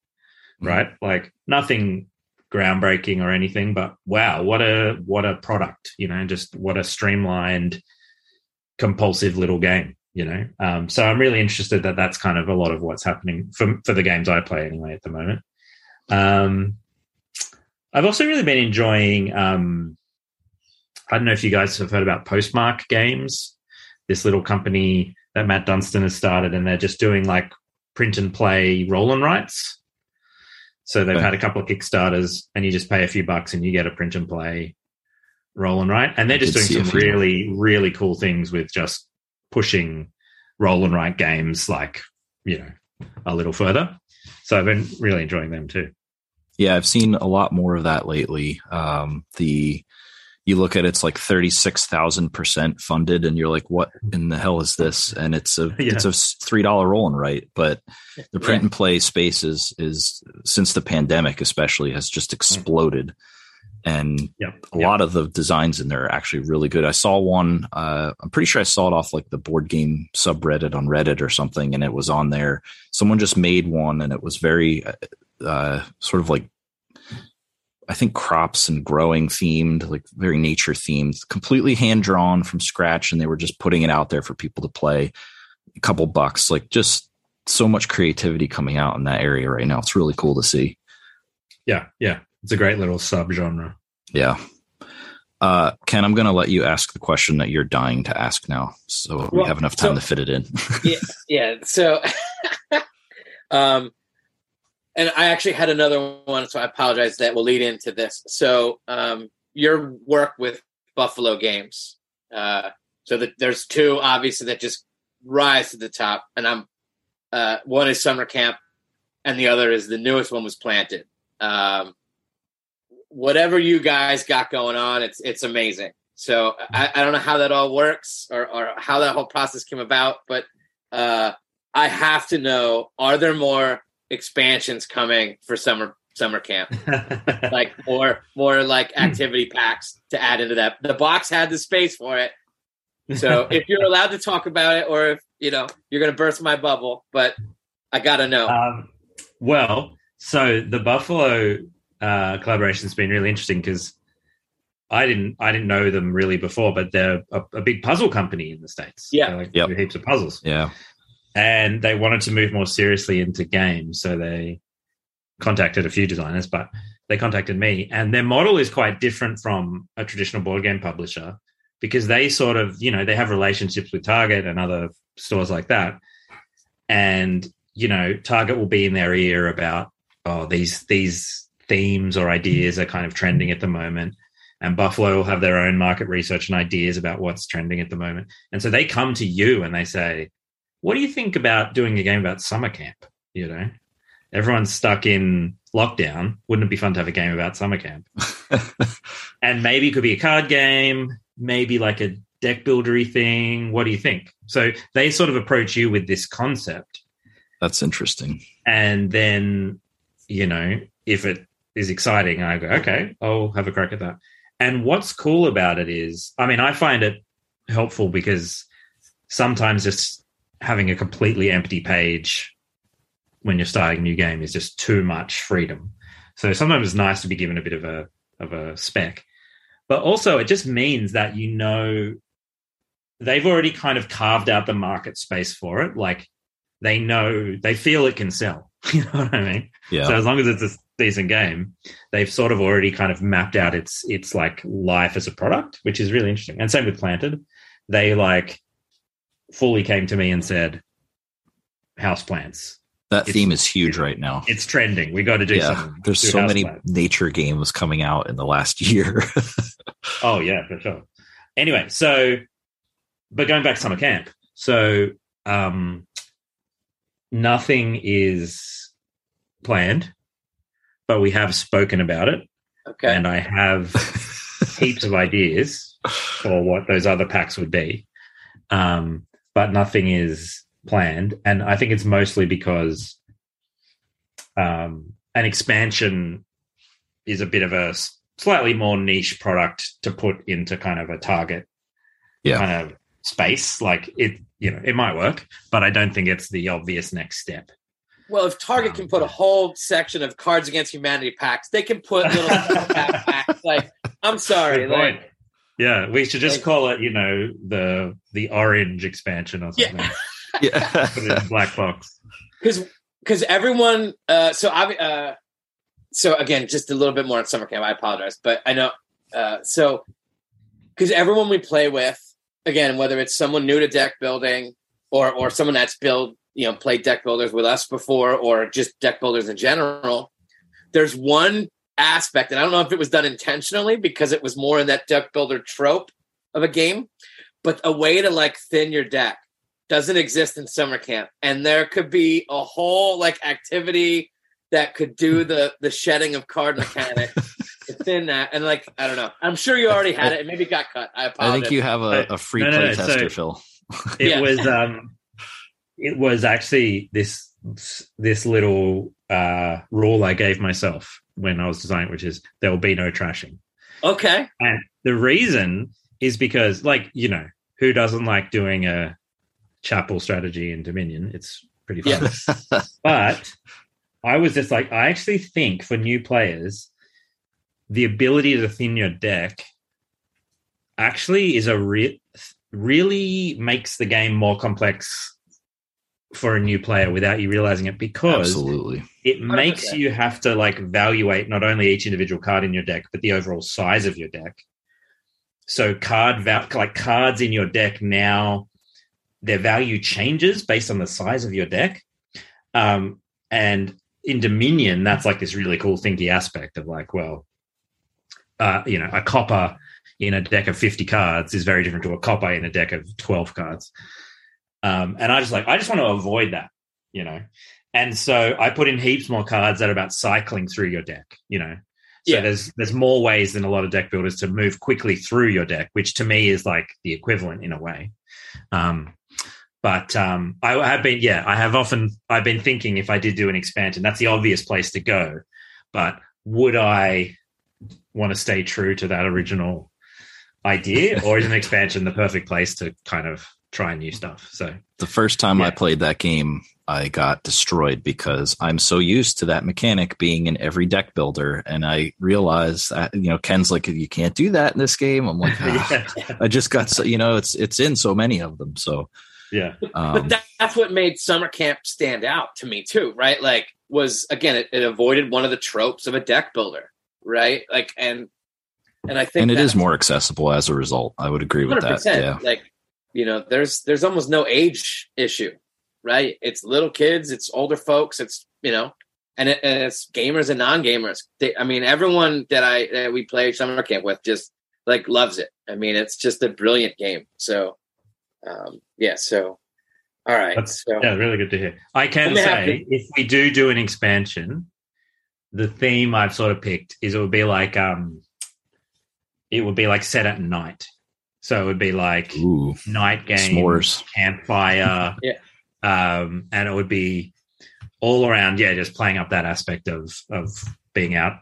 mm-hmm. right? Mm. Like nothing groundbreaking or anything, but wow, what a what a product! You know, just what a streamlined compulsive little game you know? Um, so i'm really interested that that's kind of a lot of what's happening for, for the games i play anyway at the moment. Um, i've also really been enjoying um, i don't know if you guys have heard about postmark games this little company that matt dunstan has started and they're just doing like print and play roll and writes. So they've okay. had a couple of kickstarters and you just pay a few bucks and you get a print and play roll and write, and they're just doing some really really cool things with just pushing roll and write games like you know a little further. So I've been really enjoying them too. Yeah, I've seen a lot more of that lately. Um, the you look at it, it's like thirty six thousand percent funded, and you're like, "What in the hell is this?" And it's a yeah. it's a three dollar roll and write, but the print yeah. and play space is is since the pandemic, especially, has just exploded. And yep. a yep. lot of the designs in there are actually really good. I saw one. Uh, I'm pretty sure I saw it off like the board game subreddit on Reddit or something, and it was on there. Someone just made one, and it was very uh, uh, sort of like I think crops and growing themed, like very nature themed, completely hand drawn from scratch, and they were just putting it out there for people to play. A couple bucks, like just so much creativity coming out in that area right now. It's really cool to see. Yeah, yeah. It's a great little subgenre. Yeah. Uh, Ken, I'm going to let you ask the question that you're dying to ask now, so well, we have enough time so, to fit it in. yeah, yeah. So, um, and I actually had another one, so I apologize that will lead into this. So, um, your work with Buffalo Games. Uh, so that there's two obviously that just rise to the top, and I'm uh, one is summer camp, and the other is the newest one was planted. Um, whatever you guys got going on, it's it's amazing. So I, I don't know how that all works or, or how that whole process came about, but uh, I have to know: Are there more expansions coming for summer summer camp? like more more like activity packs to add into that. The box had the space for it. So if you're allowed to talk about it, or if you know you're going to burst my bubble, but I gotta know. Um, well, so the Buffalo uh, collaboration has been really interesting because I didn't I didn't know them really before, but they're a, a big puzzle company in the states. Yeah, they like yep. do heaps of puzzles. Yeah, and they wanted to move more seriously into games, so they contacted a few designers, but they contacted me, and their model is quite different from a traditional board game publisher because they sort of you know they have relationships with Target and other stores like that, and you know Target will be in their ear about oh these these themes or mm-hmm. ideas are kind of trending at the moment and Buffalo will have their own market research and ideas about what's trending at the moment. And so they come to you and they say, "What do you think about doing a game about summer camp?" You know, everyone's stuck in lockdown. Wouldn't it be fun to have a game about summer camp? and maybe it could be a card game, maybe like a deck buildery thing. What do you think? So they sort of approach you with this concept. That's interesting. And then, you know, if it is exciting, I go, okay, I'll have a crack at that. And what's cool about it is, I mean, I find it helpful because sometimes just having a completely empty page when you're starting a new game is just too much freedom. So sometimes it's nice to be given a bit of a of a spec. But also it just means that you know they've already kind of carved out the market space for it. Like they know they feel it can sell. You know what I mean? Yeah. So as long as it's a decent game, they've sort of already kind of mapped out its its like life as a product, which is really interesting. And same with Planted. They like fully came to me and said, House plants. That It's- theme is huge right now. It's trending. We got to do Yeah, something. there's do so many plants." nature games coming out in the last year. Oh yeah, for sure. Anyway, so but going back to summer camp, so um nothing is planned, but we have spoken about it, Okay. and I have heaps of ideas for what those other packs would be. Um, but nothing is planned. And I think it's mostly because um, an expansion is a bit of a slightly more niche product to put into kind of a target Yeah. kind of space. Like it, you know, it might work, but I don't think it's the obvious next step. Well, if Target can put a whole section of Cards Against Humanity packs, they can put little packs. Like, I'm sorry, Good like. Yeah, we should just Like- call it, you know, the the orange expansion or Yeah. something. yeah. Put it in black box. because because everyone. Uh, so I. Uh, so again, just a little bit more on summer camp. I apologize, but I know. Uh, so because everyone we play with, again, whether it's someone new to deck building or or someone that's built, you know, played deck builders with us before, or just deck builders in general, there's one aspect, and I don't know if it was done intentionally because it was more in that deck builder trope of a game, but a way to like thin your deck doesn't exist in summer camp, and there could be a whole like activity that could do the the shedding of card mechanics thin that, and like I don't know, I'm sure you already had it, and maybe it got cut. I apologize. I think you have a, a free No, no, play no, so- tester, Phil. It Yeah. was um it was actually this this little uh rule I gave myself when I was designing, which is there will be no trashing. okay, And the reason is because like, you know, who doesn't like doing a chapel strategy in Dominion? It's pretty fun. Yeah. but I was just like, I actually think for new players, the ability to thin your deck actually is a re- really makes the game more complex for a new player without you realizing it because Absolutely. it makes 100%. you have to like evaluate not only each individual card in your deck but the overall size of your deck so card val- like cards in your deck now their value changes based on the size of your deck um, and in dominion that's like this really cool thinky aspect of like well uh, you know a copper in a deck of 50 cards is very different to a copper in a deck of 12 cards um, and i just like i just want to avoid that you know and so I put in heaps more cards that are about cycling through your deck, you know. So Yeah. there's there's more ways than a lot of deck builders to move quickly through your deck, which to me is like the equivalent in a way. Um, but um, I have been, yeah, I have often I've been thinking if I did do an expansion, that's the obvious place to go. But would I want to stay true to that original idea, or is an expansion the perfect place to kind of try new stuff? So The first time I played that game, I got destroyed because I'm so used to that mechanic being in every deck builder, and I realized that you know Ken's like you can't do that in this game. I'm like, "Ah." yeah, I just got so you know it's it's in so many of them. So yeah, um, but that, that's what made summer camp stand out to me too right like was again it, it avoided one of the tropes of a deck builder right like and and i think and it is more accessible as a result. I would agree with that. Yeah, like you know there's there's almost no age issue right it's little kids it's older folks it's you know and, it, and it's gamers and non-gamers they, i mean everyone that i that we play summer camp with just like loves it i mean it's just a brilliant game so um yeah so all right That's- so yeah, really good to hear. I can We may say if we do do an expansion, the theme I've sort of picked is it would be like um, it would be like set at night, so it would be like ooh, night game, s'mores. campfire, Yeah. um, and it would be all around, yeah, just playing up that aspect of of being out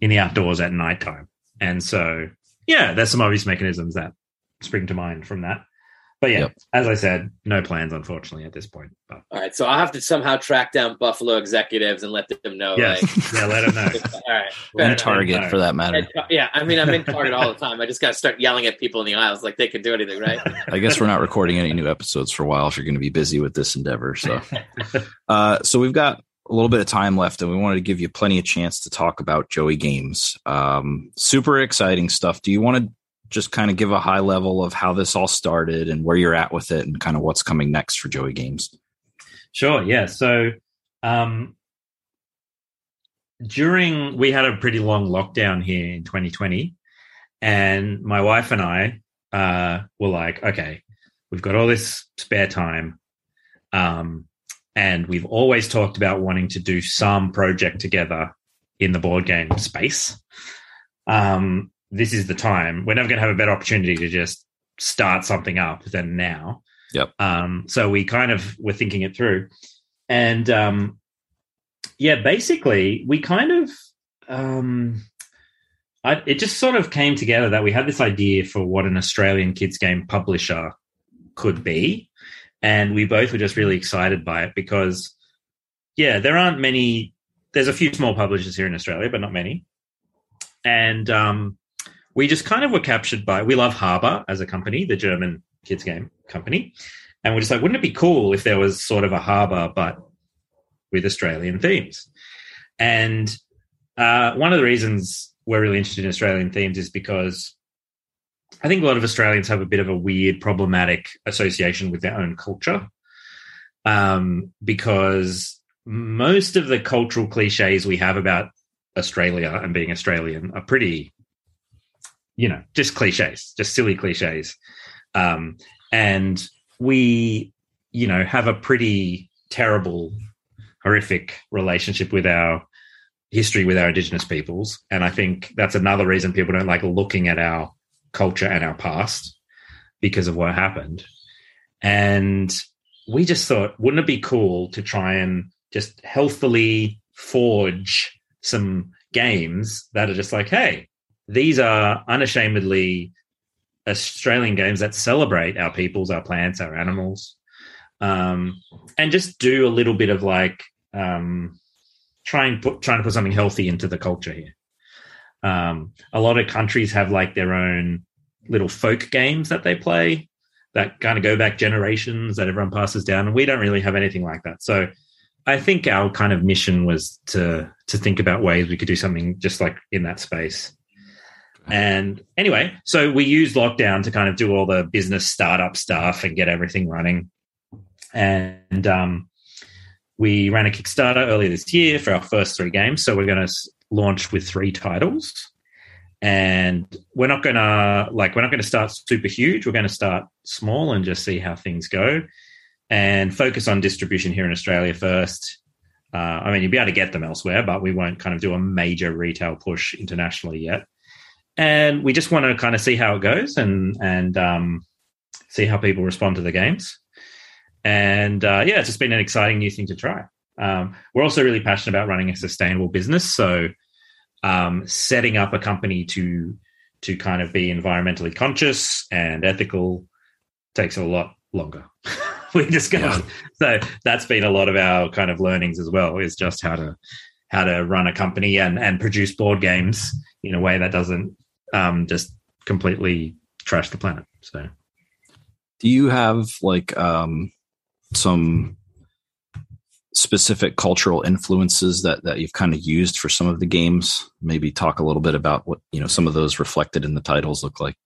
in the outdoors at nighttime. And so, yeah, there's some obvious mechanisms that spring to mind from that. But yeah, Yep. as I said, no plans unfortunately at this point. But all right so i'll have to somehow track down buffalo executives and let them know yeah, like yeah, let them know. all right Well, fair and. Target no. for that matter. yeah i mean i'm in target all the time i just gotta start yelling at people in the aisles like they can do anything right I guess we're not recording any new episodes for a while if you're going to be busy with this endeavor. So, uh, so we've got a little bit of time left, and we wanted to give you plenty of chance to talk about Joey Games. Um, super exciting stuff. Do you want to just kind of give a high level of how this all started and where you're at with it, and kind of what's coming next for Joey Games? Sure. Yeah. So um, during we had a pretty long lockdown here in 2020, and my wife and I uh, were like, okay, we've got all this spare time, um, and we've always talked about wanting to do some project together in the board game space. Um, this is the time. We're never going to have a better opportunity to just start something up than now. Yep. Um, so we kind of were thinking it through, and um, yeah, basically we kind of um, I, it just sort of came together that we had this idea for what an Australian kids game publisher could be, and we both were just really excited by it because yeah, there aren't many. There's a few small publishers here in Australia, but not many, and um, we just kind of were captured by. We love Haba as a company, the German kids game company, and we're just like, wouldn't it be cool if there was sort of a Haba but with Australian themes? And uh, one of the reasons we're really interested in Australian themes is because I think a lot of Australians have a bit of a weird, problematic association with their own culture. Um, because most of the cultural cliches we have about Australia and being Australian are pretty, you know, just cliches, just silly cliches. Um, and we, you know, have a pretty terrible, horrific relationship with our history with our indigenous peoples. And I think that's another reason people don't like looking at our culture and our past because of what happened. And we just thought, wouldn't it be cool to try and just healthily forge some games that are just like, hey, these are unashamedly Australian games that celebrate our peoples, our plants, our animals, um, and just do a little bit of like um, trying put trying to put something healthy into the culture here. Um, a lot of countries have like their own little folk games that they play that kind of go back generations that everyone passes down, and we don't really have anything like that. So I think our kind of mission was to to think about ways we could do something just like in that space. And anyway, so we used lockdown to kind of do all the business startup stuff and get everything running. And um, we ran a Kickstarter earlier this year for our first three games. So we're going to launch with three titles. And we're not going to like we're not going to start super huge. We're going to start small and just see how things go, and focus on distribution here in Australia first. Uh, I mean, you'll be able to get them elsewhere, but we won't kind of do a major retail push internationally yet. And we just want to kind of see how it goes and and um, see how people respond to the games. And uh, yeah, it's just been an exciting new thing to try. Um, we're also really passionate about running a sustainable business, so um, setting up a company to to kind of be environmentally conscious and ethical takes a lot longer. we just go yeah. so that's been a lot of our kind of learnings as well is just how to how to run a company and and produce board games in a way that doesn't um, just completely trash the planet. So, do you have like um, some specific cultural influences that that you've kind of used for some of the games? Maybe talk a little bit about what you know some of those reflected in the titles look like.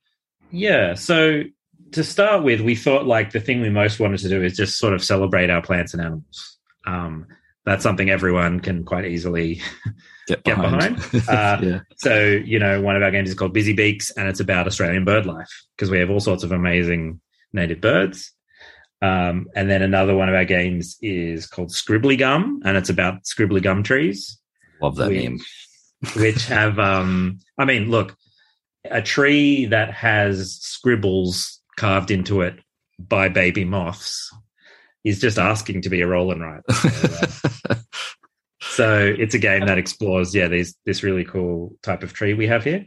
Yeah. So to start with, we thought like the thing we most wanted to do is just sort of celebrate our plants and animals. Um, that's something everyone can quite easily get behind. Get behind. Uh, yeah. So, you know, one of our games is called Busy Beaks, and it's about Australian bird life because we have all sorts of amazing native birds. Um, and then another one of our games is called Scribbly Gum, and it's about scribbly gum trees. Love that which, name. which have, um, I mean, look, a tree that has scribbles carved into it by baby moths is just asking to be a roll and write. so it's a game that explores, yeah, these this really cool type of tree we have here,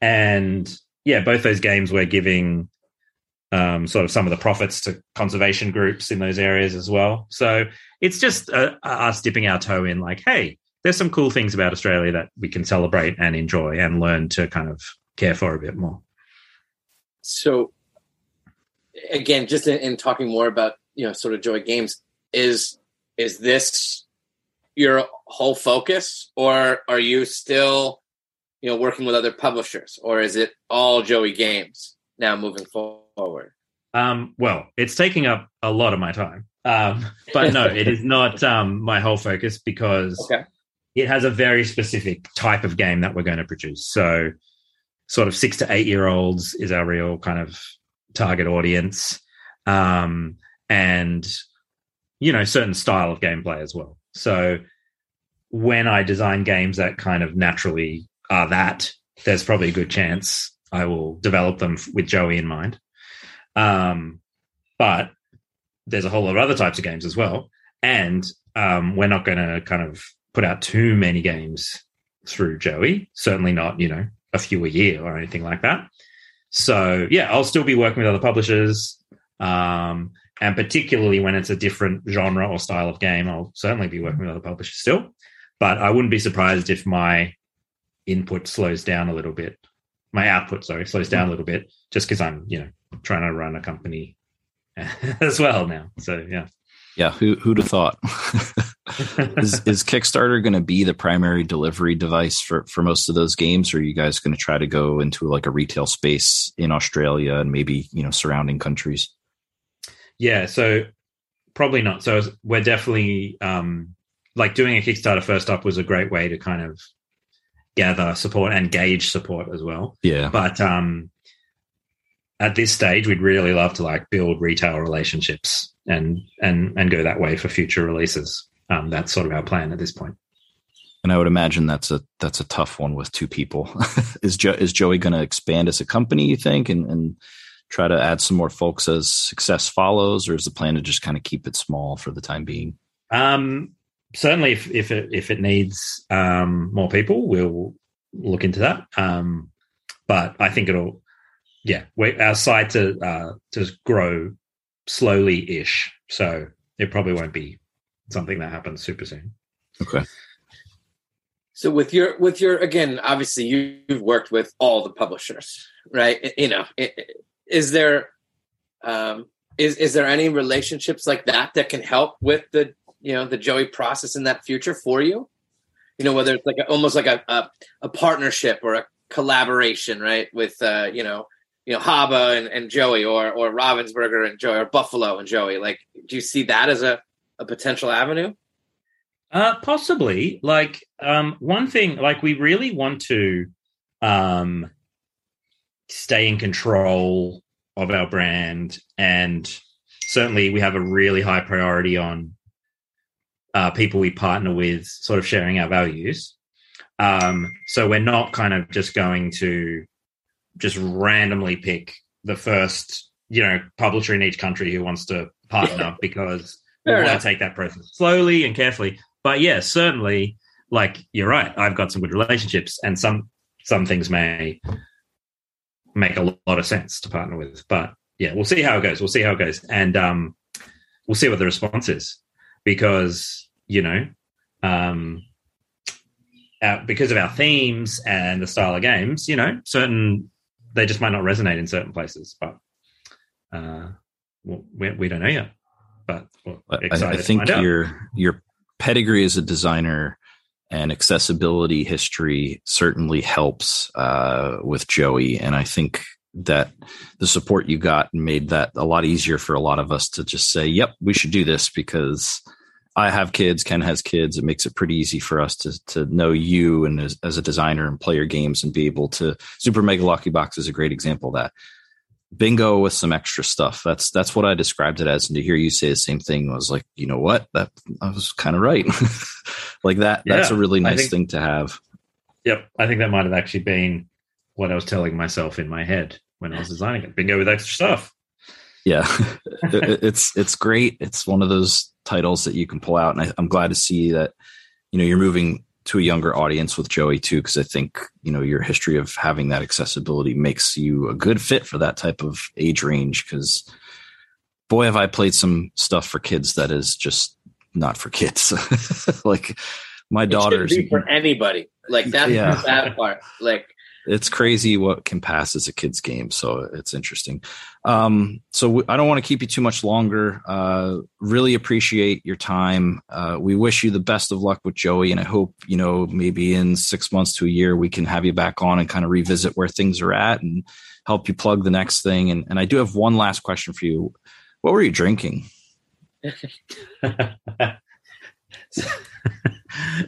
and yeah, both those games we're giving um, sort of some of the profits to conservation groups in those areas as well. So it's just uh, us dipping our toe in, like, hey, there's some cool things about Australia that we can celebrate and enjoy and learn to kind of care for a bit more. So, again, just in, in talking more about you know sort of Joey Games, is is this your whole focus, or are you still you know working with other publishers, or is it all Joey Games now moving forward? Um, well, it's taking up a lot of my time. Um, but no, it is not um, my whole focus because okay. it has a very specific type of game that we're going to produce. So, sort of six to eight year olds is our real kind of target audience. Um, and, you know, certain style of gameplay as well. So, when I design games that kind of naturally are that, there's probably a good chance I will develop them with Joey in mind. Um, but there's a whole lot of other types of games as well. And um, we're not going to kind of put out too many games through Joey. Certainly not, you know, a few a year or anything like that. So yeah, I'll still be working with other publishers. Um, and particularly when it's a different genre or style of game, I'll certainly be working with other publishers still. But I wouldn't be surprised if my input slows down a little bit. My output, sorry, slows down a little bit just because I'm, you know, trying to run a company as well now. So yeah. Yeah, who who'd have thought? is, is Kickstarter going to be the primary delivery device for for most of those games, or are you guys going to try to go into like a retail space in Australia and maybe you know surrounding countries? Yeah, so probably not. So we're definitely um, like doing a Kickstarter first up was a great way to kind of gather support and gauge support as well. Yeah, but um, at this stage, we'd really love to like build retail relationships and and and go that way for future releases. Um, that's sort of our plan at this point. And I would imagine that's a that's a tough one with two people. is jo- is Joey going to expand as a company? You think, and and try to add some more folks as success follows, or is the plan to just kind of keep it small for the time being? Um, certainly, if if it if it needs um, more people, we'll look into that. Um, but I think it'll yeah, we, our site to uh, to grow slowly ish. So it probably won't be something that happens super soon. Okay. So with your with your again, obviously you've worked with all the publishers, right? You know, is there um, is is there any relationships like that that can help with the you know the Joey process in that future for you? You know, whether it's like a, almost like a, a, a partnership or a collaboration, right? With uh, you know you know Haba and, and Joey or or Ravensburger and Joey or Buffalo and Joey? Like, do you see that as a, a potential avenue? Uh, possibly. Like um, one thing, like we really want to um, stay in control of our brand, and certainly we have a really high priority on uh, people we partner with, sort of sharing our values. Um, so we're not kind of just going to just randomly pick the first, you know, publisher in each country who wants to partner because we want to take that process slowly and carefully. But yeah, certainly, like you're right. I've got some good relationships, and some some things may make a lot of sense to partner with. But yeah, we'll see how it goes. We'll see how it goes, and um, we'll see what the response is because you know, um, our, because of our themes and the style of games, you know, certain they just might not resonate in certain places, but uh, well, we, we don't know yet. But I, I think your your pedigree as a designer and accessibility history certainly helps uh, with Joey, and I think that the support you got made that a lot easier for a lot of us to just say, "Yep, we should do this," because I have kids, Ken has kids. It makes it pretty easy for us to to know you and as, as a designer and play your games and be able to. Super Mega Lucky Box is a great example of that bingo with some extra stuff. That's that's what I described it as. And to hear you say the same thing I was like, you know what? That I was kind of right. like that. That's a really nice think- thing to have. Yep, I think that might have actually been what I was telling myself in my head when I was designing it. Bingo with extra stuff. Yeah, It- it's it's great. It's one of those titles that you can pull out, and I, I'm glad to see that you know you're moving to a younger audience with Joey too, because I think you know your history of having that accessibility makes you a good fit for that type of age range. Because boy, have I played some stuff for kids that is just not for kids. like my It daughters, be for anybody. Like that's Yeah. the bad part. Like it's crazy what can pass as a kid's game. So it's interesting. Um, so I don't want to keep you too much longer. Uh, really appreciate your time. Uh, we wish you the best of luck with Joey, and I hope you know maybe in six months to a year we can have you back on and kind of revisit where things are at and help you plug the next thing. And, and I do have one last question for you. What were you drinking?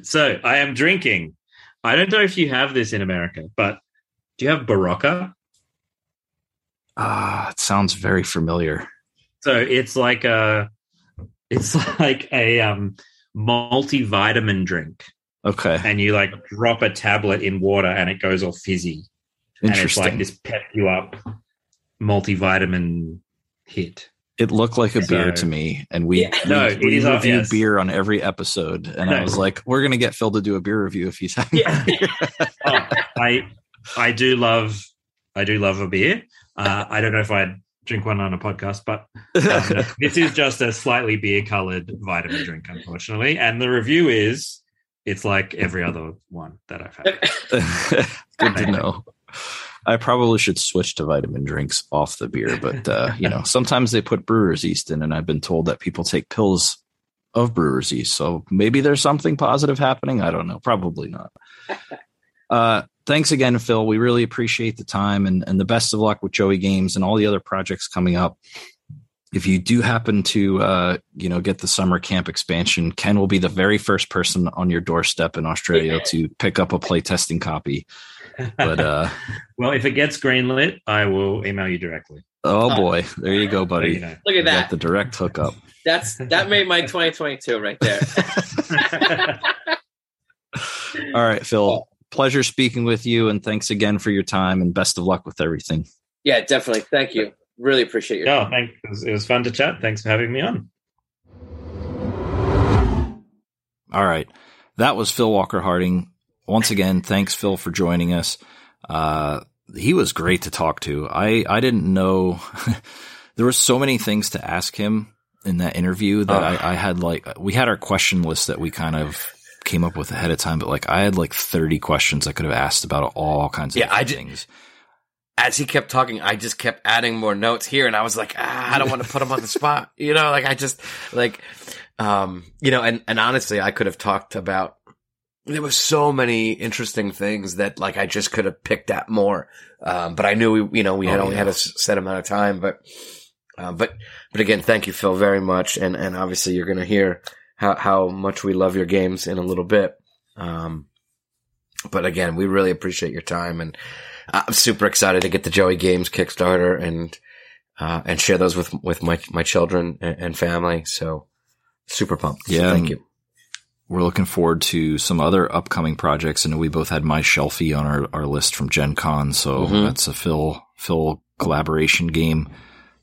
so I am drinking. I don't know if you have this in America, but do you have Berocca? Ah, it sounds very familiar. So it's like a it's like a um multivitamin drink. Okay, And you like drop a tablet in water and it goes all fizzy. And it's like this pep you up multivitamin hit. It looked like a beer to me, and we Yeah. we, No, we uh, review beer on every episode, and I was like, "We're gonna get Phil to do a beer review if he's having." Yeah. oh, I I do love I do love a beer. Uh, I don't know if I'd drink one on a podcast, but um, this is just a slightly beer colored vitamin drink, unfortunately. And the review is it's like every other one that I've had. Good to know. I probably should switch to vitamin drinks off the beer, but uh, you know, sometimes they put brewer's yeast in, and I've been told that people take pills of brewer's yeast. So maybe there's something positive happening. I don't know. Probably not. Uh, thanks again, Phil. We really appreciate the time and, and the best of luck with Joey Games and all the other projects coming up. If you do happen to, uh, you know, get the summer camp expansion, Ken will be the very first person on your doorstep in Australia to pick up a playtesting copy. But uh, well, if it gets greenlit, I will email you directly. oh Oh. boy, there you go, buddy. you know. look You at got that. the direct hookup. That's that made my 2022 right there. All right, Phil. Pleasure speaking with you, and thanks again for your time, and best of luck with everything. Yeah, definitely. Thank you. Really appreciate your yeah, thank, it, was, it was fun to chat. Thanks for having me on. All right. That was Phil Walker Harding. Once again, thanks, Phil, for joining us. Uh, he was great to talk to. I, I didn't know there were so many things to ask him in that interview that Oh. I, I had like, we had our question list that we kind of came up with ahead of time, but like I had like 30 questions I could have asked about all kinds of Yeah, I things. As he kept talking, I just kept adding more notes here, and I was like, ah, I don't want to put him on the spot, you know. Like I just like, um, you know, and and honestly, I could have talked about. There was so many interesting things that like I just could have picked at more, um, but I knew we, you know, we had Oh, only yeah. had a set amount of time. But, uh, but, but again, thank you, Phil, very much, and and obviously you're gonna hear how how much we love your games in a little bit. Um, but again, we really appreciate your time, and I'm super excited to get the Joey Games Kickstarter and uh, and share those with with my my children and, and family. So super pumped. So Yeah, thank you. we're looking forward to some other upcoming projects. And we both had my shelfie on our, our list from Gen Con. So Mhm. that's a Phil, Phil collaboration game.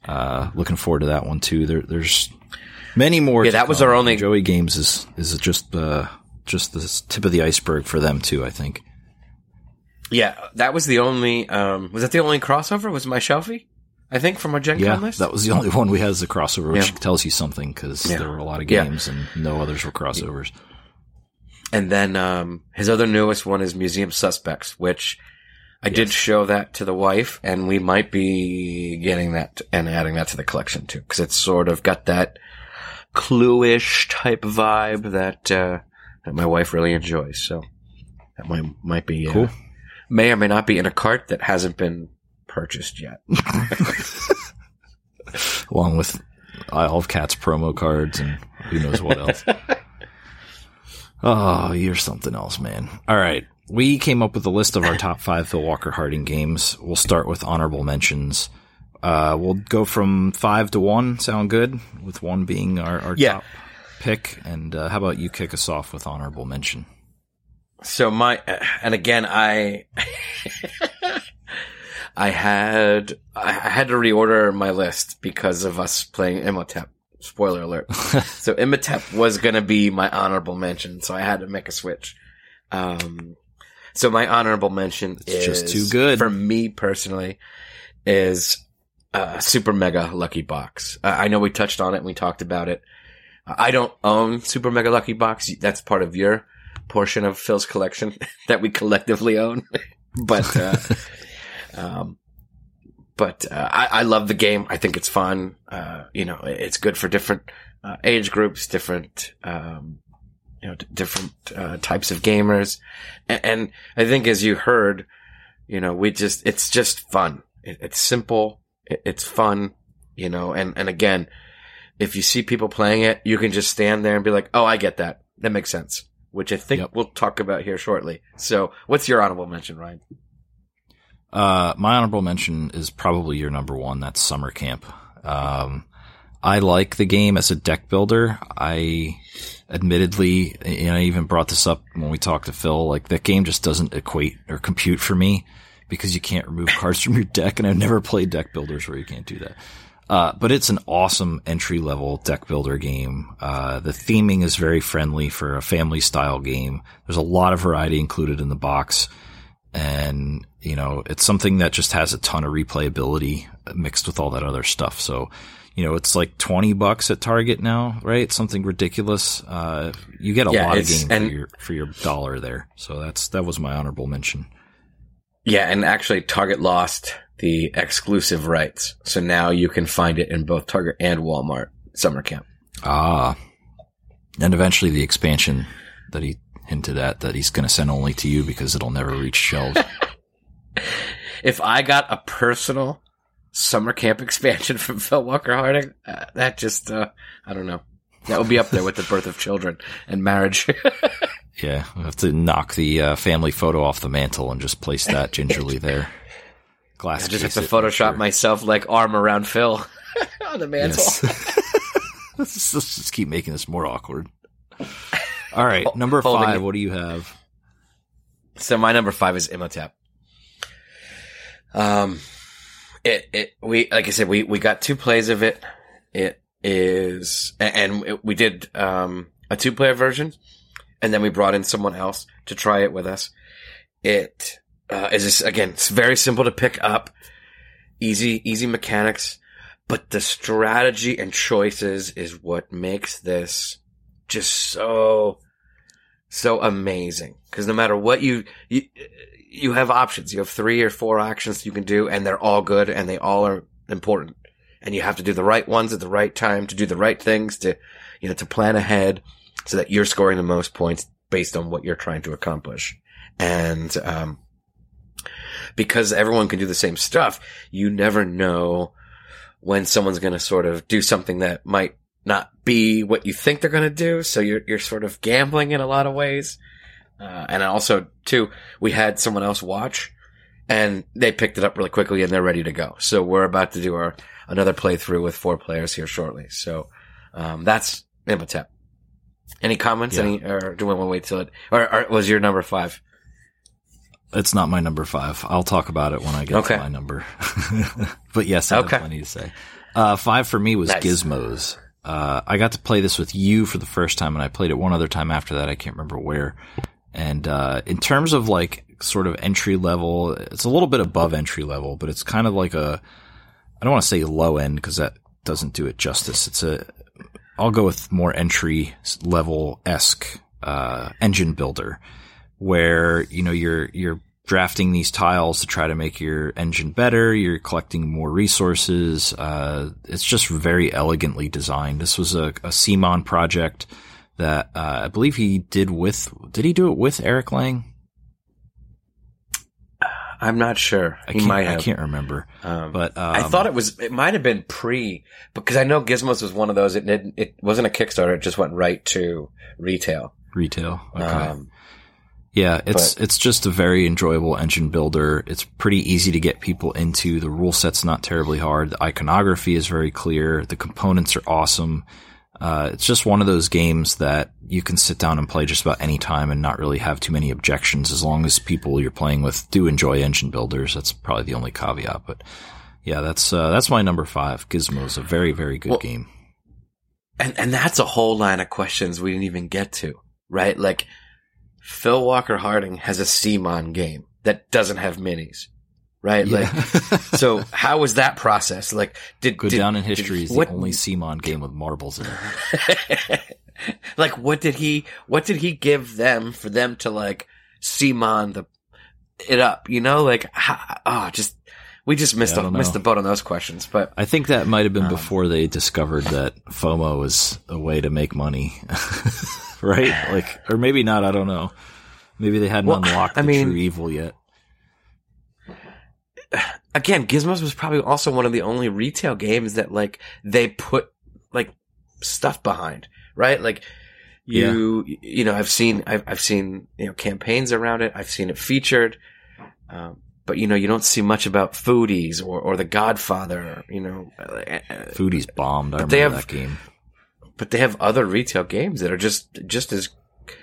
Uh, looking forward to that one too. There, there's many more. Yeah, that was our only- Joey Games is, is just, uh, just the tip of the iceberg for them too, I think. Yeah, that was the only. Um, was that the only crossover? Was my shelfie? I think from our Gen Yeah, Con list. that was the only one we had as a crossover, which Yeah. tells you something because Yeah. there were a lot of games and no others were crossovers. And then um, his other newest one is Museum Suspects, which I did show that to the wife, and we might be getting that and adding that to the collection too, because it's sort of got that clue-ish type vibe that uh, that my wife really enjoys. So that might might be uh, Cool. may or may not be in a cart that hasn't been purchased yet. along with Isle of Cats promo cards and who knows what else. oh, you're something else, man. All right. We came up with a list of our top five Phil Walker Harding games. We'll start with honorable mentions. Uh, we'll go from five to one. Sound good? With one being our, our Yeah. top pick. And uh, how about you kick us off with honorable mention? So my, and again, I, I had, I had to reorder my list because of us playing Imhotep. Spoiler alert. so Imhotep was going to be my honorable mention, so I had to make a switch. Um, so my honorable mention It's is just too good. for me personally. Is uh, Super Mega Lucky Box. Uh, I know we touched on it and we talked about it. I don't own Super Mega Lucky Box. That's part of your portion of Phil's collection that we collectively own. but, uh, um, but uh, I, I love the game. I think it's fun. Uh, you know, it's good for different uh, age groups, different, um, you know, d- different uh, types of gamers, and, and I think as you heard, you know, we just it's just fun. It, it's simple. It, it's fun. You know, and and again, if you see people playing it, you can just stand there and be like, "Oh, I get that. That makes sense." Which I think Yep. we'll talk about here shortly. So, what's your honorable mention, Ryan? Uh, my honorable mention is probably your number one. That's Summer Camp. Um, I like the game as a deck builder. I admittedly, and I even brought this up when we talked to Phil, like that game just doesn't equate or compute for me because you can't remove cards from your deck. And I've never played deck builders where you can't do that. Uh, but it's an awesome entry level deck builder game. Uh, the theming is very friendly for a family style game. There's a lot of variety included in the box and you know it's something that just has a ton of replayability mixed with all that other stuff so you know it's like 20 bucks at target now right something ridiculous uh you get a Yeah, lot of it's- game and- for your for your dollar there so that's that was my honorable mention Yeah, and actually, Target lost the exclusive rights, so now you can find it in both Target and Walmart Summer Camp. ah and eventually the expansion that he hinted at that he's going to send only to you because it'll never reach shelves If I got a personal Summer Camp expansion from Phil Walker Harding, uh, that just, uh, I don't know. That would be up there with the birth of children and marriage. yeah I have to knock the uh, family photo off the mantle and just place that gingerly there glass I just have to Photoshop sure. myself like arm around Phil on the mantle. Yes. let's, just, let's just keep making this more awkward. All right, number Holding five. it. What do you have? So my number five is Imhotep. Um, it, it, we, like I said, we, we got two plays of it. It is, a- and it, we did, um, a two player version and then we brought in someone else to try it with us. It, uh, is again, it's very simple to pick up. Easy, easy mechanics, but the strategy and choices is what makes this just so, so amazing. Cause no matter what you, you, you have options. You have three or four actions you can do and they're all good and they all are important. And you have to do the right ones at the right time to do the right things to, you know, to plan ahead so that you're scoring the most points based on what you're trying to accomplish. And, um, because everyone can do the same stuff, you never know when someone's going to sort of do something that might not be what you think they're going to do. So you're, you're sort of gambling in a lot of ways. Uh, and also too, we had someone else watch and they picked it up really quickly and they're ready to go. So we're about to do our, another playthrough with four players here shortly. So, um, that's Imhotep. Any comments? Yeah. Any, or do we want to wait till it? Or, or was your number five? It's not my number five. I'll talk about it when I get Okay. to my number. but yes, I Okay. have plenty to say. Uh, five for me was Nice. Gizmos. Uh, I got to play this with you for the first time, and I played it one other time after that. I can't remember where. And uh, in terms of like sort of entry level, it's a little bit above entry level, but it's kind of like a I don't want to say low end because that doesn't do it justice. It's a I'll go with more entry level esque uh, engine builder where you know you're you're drafting these tiles to try to make your engine better. You're collecting more resources. Uh, it's just very elegantly designed. This was a, a CMON project that uh, I believe he did with. Did he do it with Eric Lang? I'm not sure. I he can't, might I can't remember. Um, But um, I thought it was. It might have been pre because I know Gizmos was one of those. It didn't. It wasn't a Kickstarter. It just went right to retail. retail. Okay. Um, Yeah, it's it's just a very enjoyable engine builder. It's pretty easy to get people into. The rule set's not terribly hard. The iconography is very clear. The components are awesome. Uh, it's just one of those games that you can sit down and play just about any time and not really have too many objections as long as people you're playing with do enjoy engine builders. That's probably the only caveat. But yeah, that's uh, that's my number five. Gizmo's a very very good Well, game. and and that's a whole line of questions we didn't even get to. Right, like Phil Walker Harding has a CMON game that doesn't have minis. Right, Yeah. like so. How was that process? Like, did Go did- down in did- history as what- the only CMON game with marbles in it. like what did he what did he give them for them to like CMON the it up you know like ah just we just missed Yeah, the missed the boat on those questions but I think that might have been Um, before they discovered that FOMO was a way to make money, right? Like, or maybe not. I don't know. Maybe they hadn't Well, unlocked I the mean- true evil yet. again Gizmos was probably also one of the only retail games that like they put like stuff behind right? Like you you know I've seen I've, I've seen you know campaigns around it. I've seen it featured. Um, but you know you don't see much about foodies or or the Godfather you know uh, Foodie's bombed. I But remember they have- that game. but they have other retail games that are just just as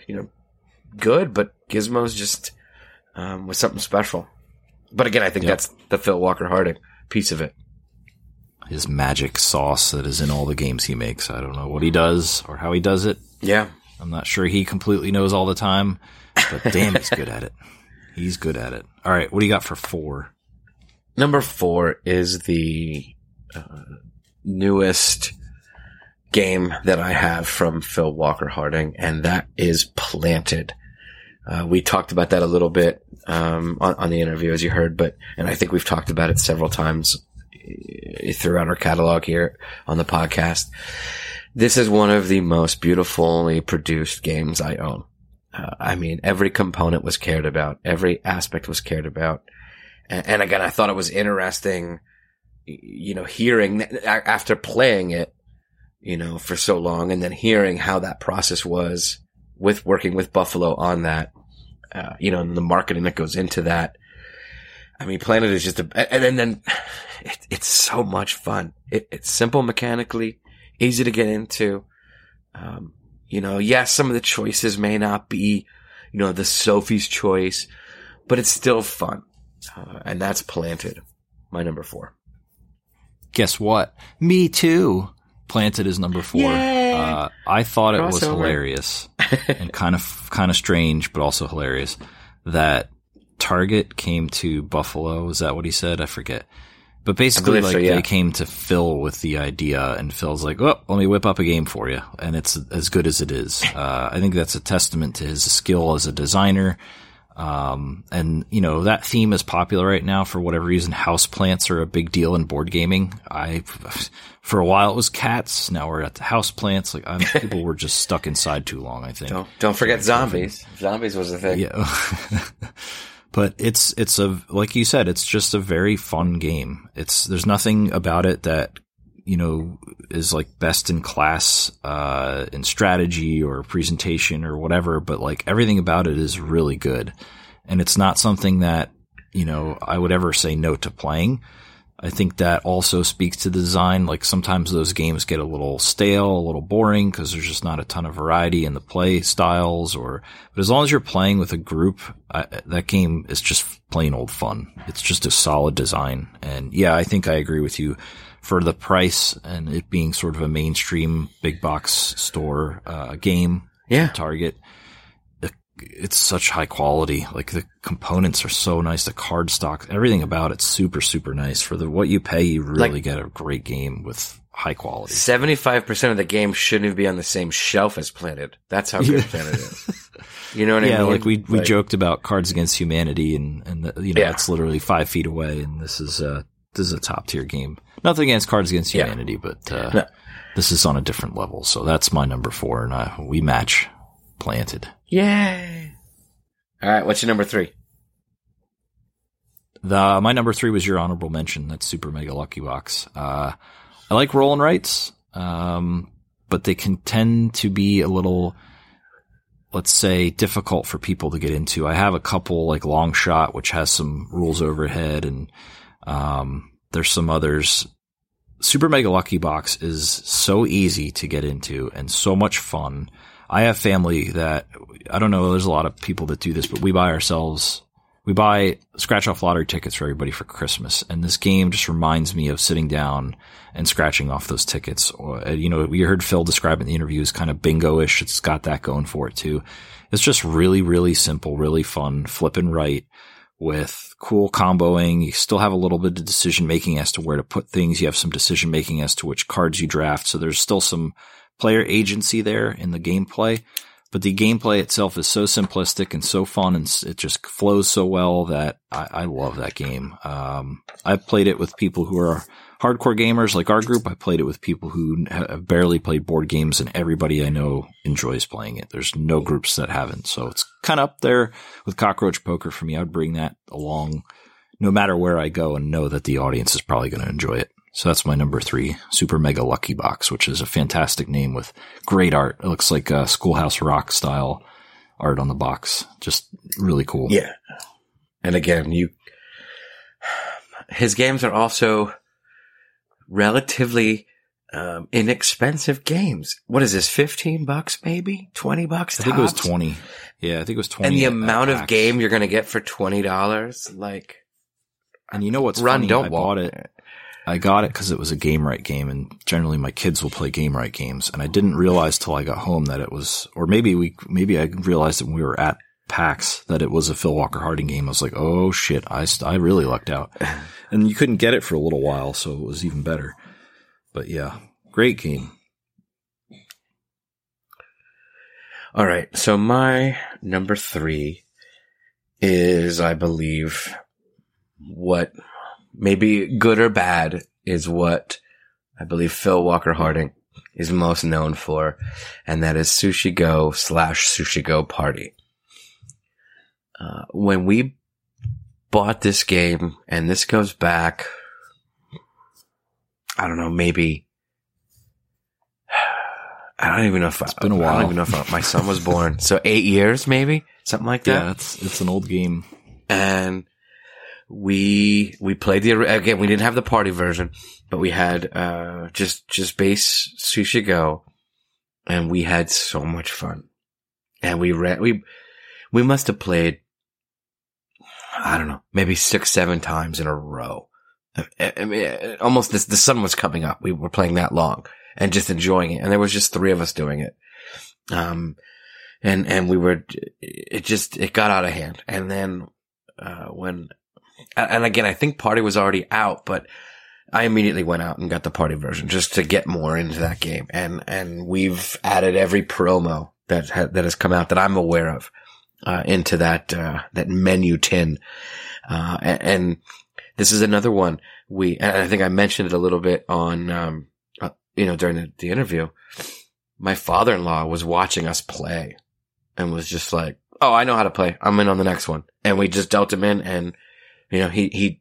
you know good but gizmos just um, was something special but again i think Yep. that's the phil walker harding piece of it His magic sauce that is in all the games he makes. I don't know what he does or how he does it. yeah I'm not sure he completely knows all the time, but damn, he's good at it. He's good at it. All right, what do you got for four? number four is the uh, newest game that i have from phil walker harding and that is planted uh, we talked about that a little bit um, on, on the interview, as you heard, but and I think we've talked about it several times uh, throughout our catalog here on the podcast. This is one of the most beautifully produced games I own. Uh, I mean, every component was cared about, every aspect was cared about, and, and again, I thought it was interesting, you know, hearing after playing it, you know, for so long, and then hearing how that process was with working with Buffalo on that uh, you know, and the marketing that goes into that. I mean, Planted is just a, and then, then it, it's so much fun. It, it's simple mechanically, easy to get into. Um, you know, yes, some of the choices may not be, you know, the Sophie's choice, but it's still fun. Uh, and that's Planted, my number four. Guess what? Me too. Planted is number four. Yay! Uh, I thought it was Crossover. hilarious and kind of kind of strange, but also hilarious that Target came to Buffalo. Is that what he said? I forget. But basically, like so, yeah. they came to Phil with the idea, and Phil's like, "Oh, let me whip up a game for you," and it's as good as it is. Uh, I think that's a testament to his skill as a designer. Um, and you know, that theme is popular right now for whatever reason. House plants are a big deal in board gaming. I, for a while it was cats. Now we're at the house plants. Like I'm, people were just stuck inside too long, I think. Don't, don't forget zombies. Zombies was a thing. Yeah. but it's, it's a, like you said, it's just a very fun game. It's, there's nothing about it that, you know, is like best in class, uh, in strategy or presentation or whatever, but like everything about it is really good. And it's not something that, you know, I would ever say no to playing. I think that also speaks to the design. Like sometimes those games get a little stale, a little boring because there's just not a ton of variety in the play styles or, but as long as you're playing with a group, I, that game is just plain old fun. It's just a solid design. And yeah, I think I agree with you for the price and it being sort of a mainstream big box store, uh, game. Yeah. Target it's such high quality. Like the components are so nice. The card stock, everything about it's super, super nice. For the what you pay, you really like, get a great game with high quality. Seventy five percent of the game shouldn't even be on the same shelf as Planted. That's how good yeah. Planted is. You know what yeah, I mean? like we we like, joked about Cards Against Humanity, and and the, you know yeah. it's literally five feet away, and this is a this is a top tier game. Nothing against Cards Against Humanity, yeah. but uh, no. this is on a different level. So that's my number four, and I, we match planted. Yay! All right, what's your number three? The my number three was your honorable mention. That's Super Mega Lucky Box. Uh, I like roll and rights, um, but they can tend to be a little, let's say, difficult for people to get into. I have a couple like Long Shot, which has some rules overhead, and um, there's some others. Super Mega Lucky Box is so easy to get into and so much fun. I have family that I don't know. There's a lot of people that do this, but we buy ourselves. We buy scratch off lottery tickets for everybody for Christmas, and this game just reminds me of sitting down and scratching off those tickets. Or, uh, you know, we heard Phil describe in the interview is kind of bingo-ish. It's got that going for it too. It's just really, really simple, really fun, flipping right with cool comboing. You still have a little bit of decision making as to where to put things. You have some decision making as to which cards you draft. So there's still some player agency there in the gameplay. But the gameplay itself is so simplistic and so fun, and it just flows so well that I, I love that game. Um, I've played it with people who are hardcore gamers like our group. I played it with people who have barely played board games, and everybody I know enjoys playing it. There's no groups that haven't, so it's kind of up there with Cockroach Poker for me. I'd bring that along no matter where I go, and know that the audience is probably going to enjoy it. So that's my number three, Super Mega Lucky Box, which is a fantastic name with great art. It looks like a Schoolhouse Rock style art on the box. Just really cool. Yeah. And again, you, his games are also relatively um, inexpensive games. What is this? 15 bucks maybe? 20 bucks? I think it was 20. Yeah, I think it was 20. And the amount of game you're going to get for $20, like. And you know what's run, funny? Don't I bought it. I got it because it was a Gamewright game, and generally my kids will play Gamewright games. And I didn't realize till I got home that it was, or maybe we, maybe I realized when we were at PAX that it was a Phil Walker Harding game. I was like, oh shit, I, I really lucked out. and you couldn't get it for a little while, so it was even better. But yeah, great game. All right, so my number three is, I believe, what maybe good or bad is what I believe Phil Walker Harding is most known for, and that is Sushi Go slash Sushi Go Party. Uh, when we bought this game, and this goes back, I don't know, maybe. I don't even know if it's been a while. I don't even know if my son was born. So eight years, maybe something like that. Yeah, it's it's an old game. And we we played the again. We didn't have the party version, but we had uh, just just base Sushi Go, and we had so much fun. And we ran we we must have played I don't know maybe six seven times in a row. I, mean, almost this, the sun was coming up. We were playing that long and just enjoying it, and there was just three of us doing it. Um, and and we were it just it got out of hand, and then uh, when and again, I think party was already out, but I immediately went out and got the party version just to get more into that game. And, and we've added every promo that ha- that has come out that I'm aware of, uh, into that, uh, that menu tin. Uh, and, and, this is another one we, and I think I mentioned it a little bit on, um, uh, you know, during the, the interview. My father-in-law was watching us play and was just like, Oh, I know how to play. I'm in on the next one. And we just dealt him in and you know, he, he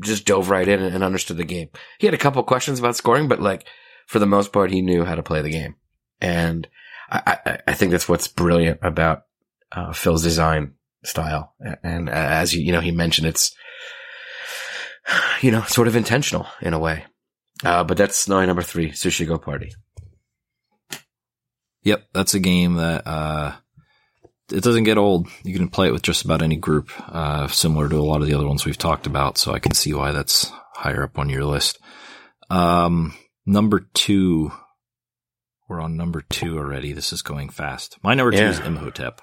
just dove right in and understood the game. He had a couple questions about scoring, but like for the most part, he knew how to play the game. And I, I, I think that's what's brilliant about uh, Phil's design style. And uh, as you, you know, he mentioned, it's you know, sort of intentional in a way. Uh, but that's my number three, Sushi Go Party. Yep, that's a game that uh, it doesn't get old. You can play it with just about any group, uh, similar to a lot of the other ones we've talked about. So I can see why that's higher up on your list. Um, number two, we're on number two already. This is going fast. My number two is Imhotep.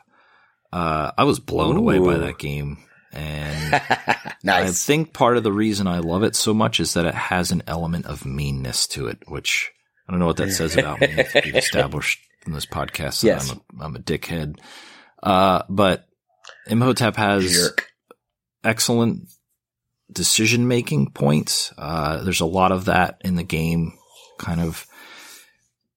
Uh, I was blown away by that game, and I think part of the reason I love it so much is that it has an element of meanness to it, which I don't know what that says about me. We've established in this podcast that Yes. I'm a, I'm a dickhead. Uh, but Imhotep has Jerk. excellent decision making points. Uh, there's a lot of that in the game, kind of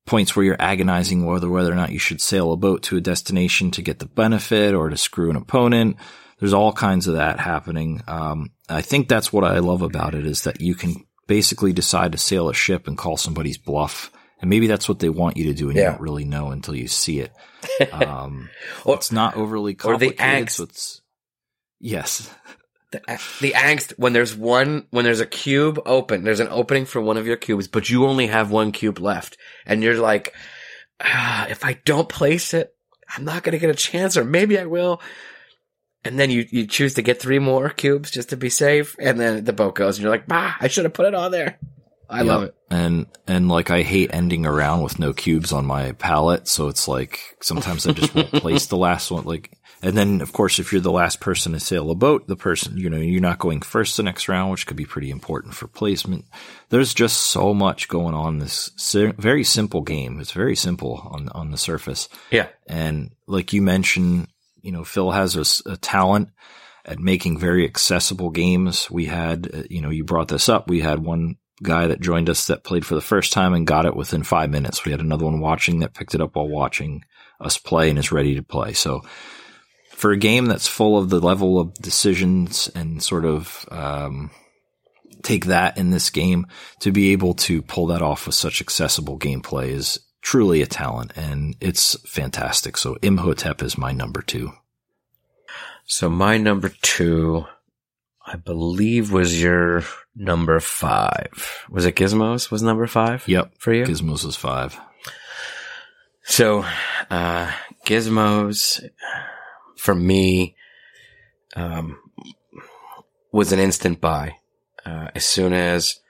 points where you're agonizing whether whether or not you should sail a boat to a destination to get the benefit or to screw an opponent. There's all kinds of that happening. Um, I think that's what I love about it is that you can basically decide to sail a ship and call somebody's bluff. And maybe that's what they want you to do and you don't really know until you see it. Um, Or- it's not overly or the complicated. angst. so it's, yes. the, the angst when there's one when there's a cube open there's an opening for one of your cubes but you only have one cube left and you're like ah, if i don't place it i'm not going to get a chance or maybe i will and then you, you choose to get three more cubes just to be safe and then the boat goes and you're like bah i should have put it on there i Yep. love it And and like I hate ending around with no cubes on my palette, so it's like sometimes I just won't place the last one. Like, and then of course if you're the last person to sail a boat, the person you know you're not going first the next round, which could be pretty important for placement. There's just so much going on this si- very simple game. It's very simple on on the surface. yeah And like you mentioned, you know, Phil has a talent at making very accessible games. We had, uh, you know, you brought this up. We had one guy that joined us that played for the first time and got it within five minutes. We had another one watching that picked it up while watching us play and is ready to play. So for a game that's full of the level of decisions and sort of, um, take that in this game to be able to pull that off with such accessible gameplay is truly a talent and it's fantastic. So Imhotep is my number two. so my number two i believe was your number five was it gizmos was number five Yep. for you Gizmos is five. So, uh, Gizmos for me, um, was an instant buy. Uh, as soon as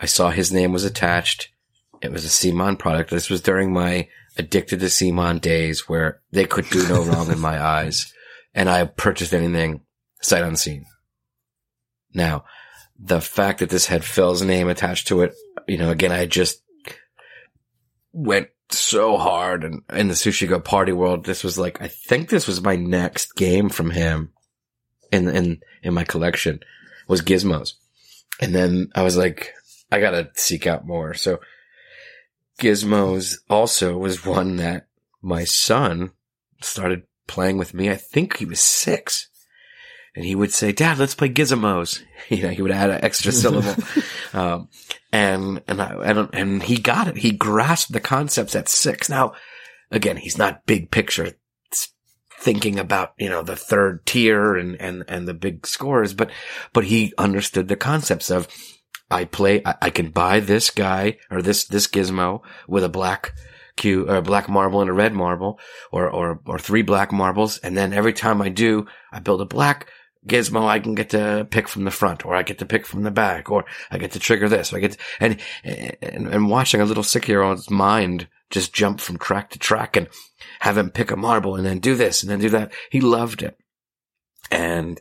I saw his name was attached, it was a CMON product. This was during my addicted to CMON days where they could do no wrong in my eyes. And I purchased anything sight unseen. Now, the fact that this had Phil's name attached to it, you know, again, I just went so hard and in the sushi go party world this was like i think this was my next game from him in in in my collection was gizmos. And then i was like i gotta seek out more. So gizmos also was one that my son started playing with me. I think he was six and he would say dad let's play gizmos you know he would add an extra syllable um, and and I, and and he got it. He grasped the concepts at six. Now, again, he's not big picture thinking about you know the third tier and and and the big scores, but but he understood the concepts of I play. I, I can buy this guy or this this gizmo with a black cue or a black marble and a red marble, or or or three black marbles, and then every time I do, I build a black gizmo I can get to pick from the front or I get to pick from the back or I get to trigger this or I get to, and, and, and watching a little six year old's mind just jump from track to track and have him pick a marble and then do this and then do that. He loved it. And,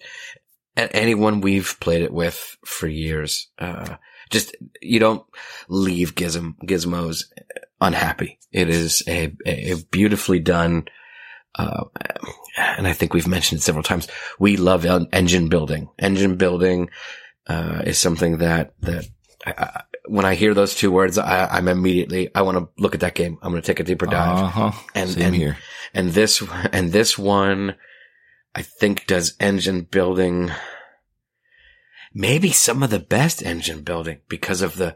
and anyone we've played it with for years, uh, just, you don't leave gizm, gizmos unhappy. It is a, a beautifully done, uh, and I think we've mentioned it several times. We love en- engine building. Engine building uh, is something that that I, I, when I hear those two words, I, I'm immediately I want to look at that game. I'm going to take a deeper dive. Uh huh. And- Same and- here. And this and this one, I think does engine building. Maybe some of the best engine building because of the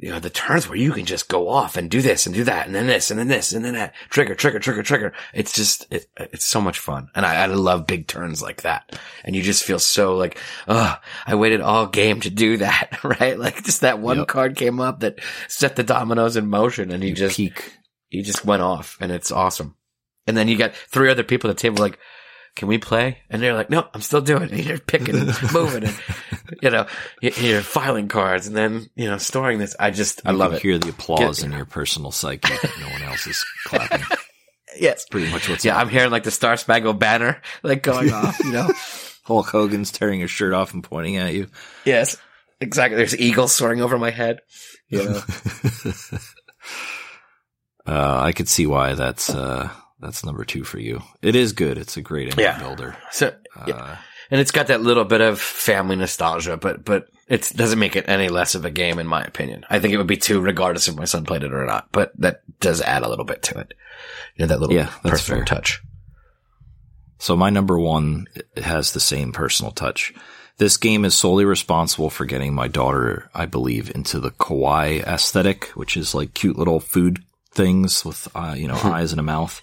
you know, the turns where you can just go off and do this and do that and then this and then this and then that trigger, trigger, trigger, trigger. It's just, it, it's so much fun. And I, I love big turns like that. And you just feel so like, oh, I waited all game to do that, right? Like just that one Yep. card came up that set the dominoes in motion and you, You just, peak. you just went off and it's awesome. And then you got three other people at the table like, can we play? And they're like, no, I'm still doing it. And you're picking and moving and, you know, you- you're filing cards and then, you know, storing this. I just, I love can it. Hear the applause Get- in your personal psyche that no one else is clapping. Yes. Pretty much what's Yeah, I'm hearing like the Star Spangled Banner like going off, you know? Hulk Hogan's tearing his shirt off and pointing at you. yes. Exactly. There's eagles soaring over my head. You know? Uh, I could see why that's uh, that's number two for you. It is good. It's a great engine Yeah. builder. So, Uh, yeah. and it's got that little bit of family nostalgia, but, but it doesn't make it any less of a game in my opinion. I think it would be two regardless if my son played it or not, but that does add a little bit to it. You know, that little Yeah, that's personal fair. touch. So my number one has the same personal touch. This game is solely responsible for getting my daughter, I believe, into the kawaii aesthetic, which is like cute little food things with, uh, you know, eyes and a mouth.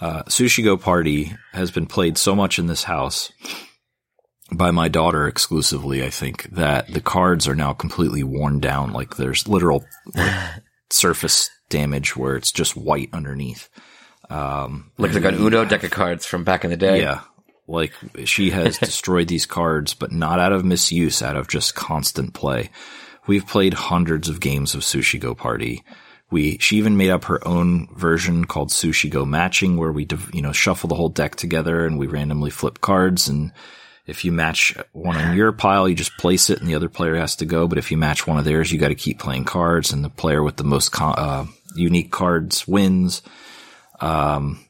Uh, Sushi Go Party has been played so much in this house by my daughter exclusively, I think, that the cards are now completely worn down. Like there's literal like, surface damage where it's just white underneath. Um, Looks like an Uno deck of cards from back in the day. yeah. Like she has destroyed these cards, but not out of misuse, out of just constant play. We've played hundreds of games of Sushi Go Party. We, she even made up her own version called Sushi Go Matching where we, you know, shuffle the whole deck together and we randomly flip cards. And if you match one on your pile, you just place it and the other player has to go. But if you match one of theirs, you got to keep playing cards and the player with the most, con- uh, unique cards wins Um,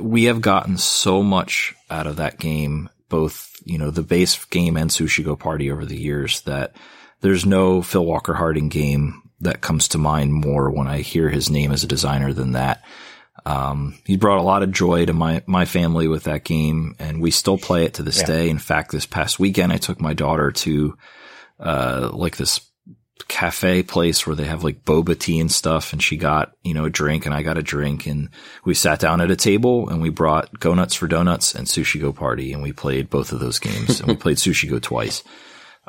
we have gotten so much out of that game, both, you know, the base game and Sushi Go Party over the years that there's no Phil Walker Harding game that comes to mind more when I hear his name as a designer than that. Um, he brought a lot of joy to my, my family with that game and we still play it to this Yeah. day. In fact, this past weekend, I took my daughter to, uh, like this cafe place where they have like boba tea and stuff and she got, you know, a drink and I got a drink and we sat down at a table and we brought Go Nuts for Donuts and Sushi Go Party and we played both of those games and we played Sushi Go twice.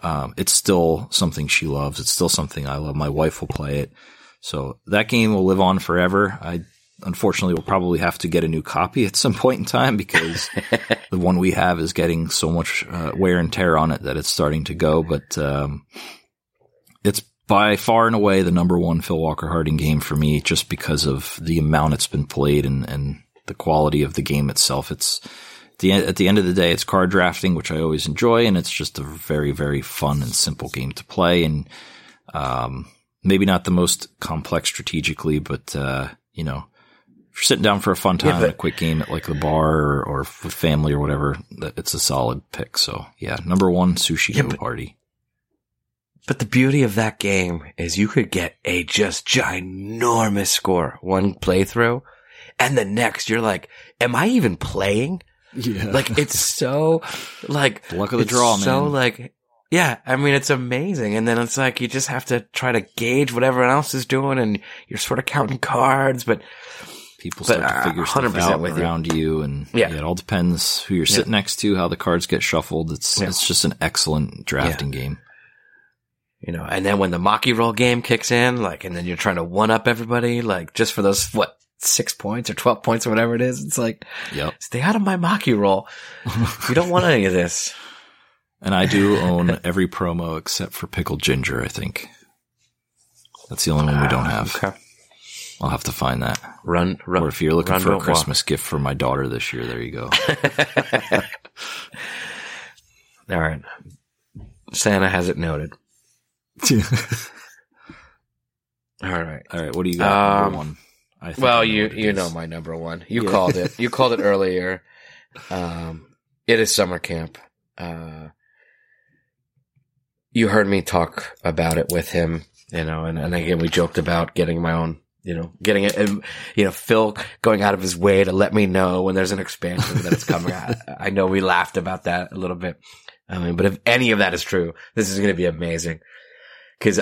Um, it's still something she loves. It's still something I love. My wife will play it. So that game will live on forever. I unfortunately will probably have to get a new copy at some point in time because the one we have is getting so much uh, wear and tear on it that it's starting to go. But um, it's by far and away the number one Phil Walker Harding game for me, just because of the amount it's been played and, and the quality of the game itself. It's the at the end of the day, it's card drafting, which I always enjoy, and it's just a very very fun and simple game to play, and um, maybe not the most complex strategically, but uh, you know. If you're sitting down for a fun time, but- a quick game at like the bar or, or with family or whatever, it's a solid pick. So yeah, number one, Sushi Yeah, but- Party. But the beauty of that game is you could get a just ginormous score one playthrough and the next you're like, am I even playing? Yeah. Like it's so like The luck of the draw, So like, yeah, I mean it's amazing, and then it's like you just have to try to gauge what everyone else is doing, and you're sort of counting cards, but people But, start to uh, figure stuff out with you. around you, and Yeah. yeah. it all depends who you're sitting next to, how the cards get shuffled. It's Yeah. it's just an excellent drafting game. you know, and then when the Maki roll game kicks in, like, and then you're trying to one up everybody, like, just for those what six points or twelve points or whatever it is, it's like Yep. stay out of my Maki roll. you don't want any of this. And I do own every promo except for pickled ginger. I think that's the only one we don't have. Okay. I'll have to find that. Run, run. Or if you're looking run, for a don't walk. Christmas gift for my daughter this year, there you go. All right. Santa has it noted. All right. All right, what do you got? Um, one. I Well, I you you is. know my number one. You Yeah. called it. You called it earlier. Um, it is summer camp. Uh, you heard me talk about it with him, you know, and, and again we joked about getting my own, you know, getting it, and, you know, Phil going out of his way to let me know when there's an expansion that it's coming. I, I know we laughed about that a little bit, I mean, but if any of that is true, this is going to be amazing because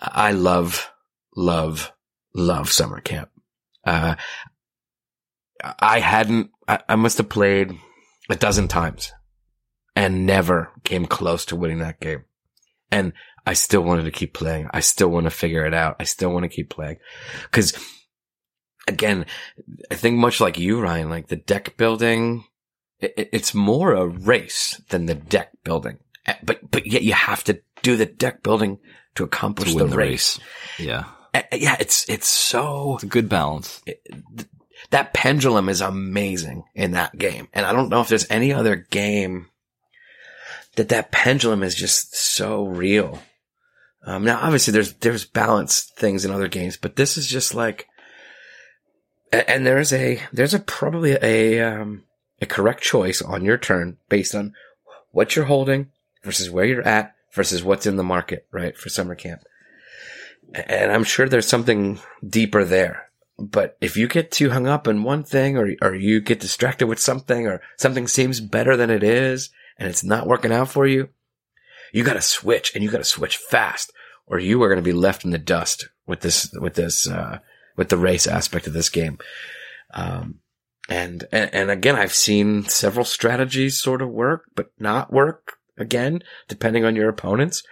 I love, love, love summer camp. Uh, I hadn't, I, I must have played a dozen times and never came close to winning that game. And I still wanted to keep playing. I still want to figure it out. I still want to keep playing. Cause again, I think much like you, Ryan, like the deck building, it, it's more a race than the deck building. Eh, But, but yet you have to do the deck building to accomplish To the, the race. race. Yeah. Yeah. It's, it's so, It's a good balance. that pendulum is amazing in that game. And I don't know if there's any other game that that pendulum is just so real. Um, now obviously there's, there's balanced things in other games, but this is just like, and there's a, there's a probably a, um, a correct choice on your turn based on what you're holding versus where you're at versus what's in the market, right? For summer camp. And I'm sure there's something deeper there. But if you get too hung up in one thing or, or you get distracted with something or something seems better than it is and it's not working out for you, you gotta switch and you gotta switch fast or you are going to be left in the dust with this, with this, uh, with the race aspect of this game. Um, and, and, and again, I've seen several strategies sort of work, but not work again, depending on your opponents.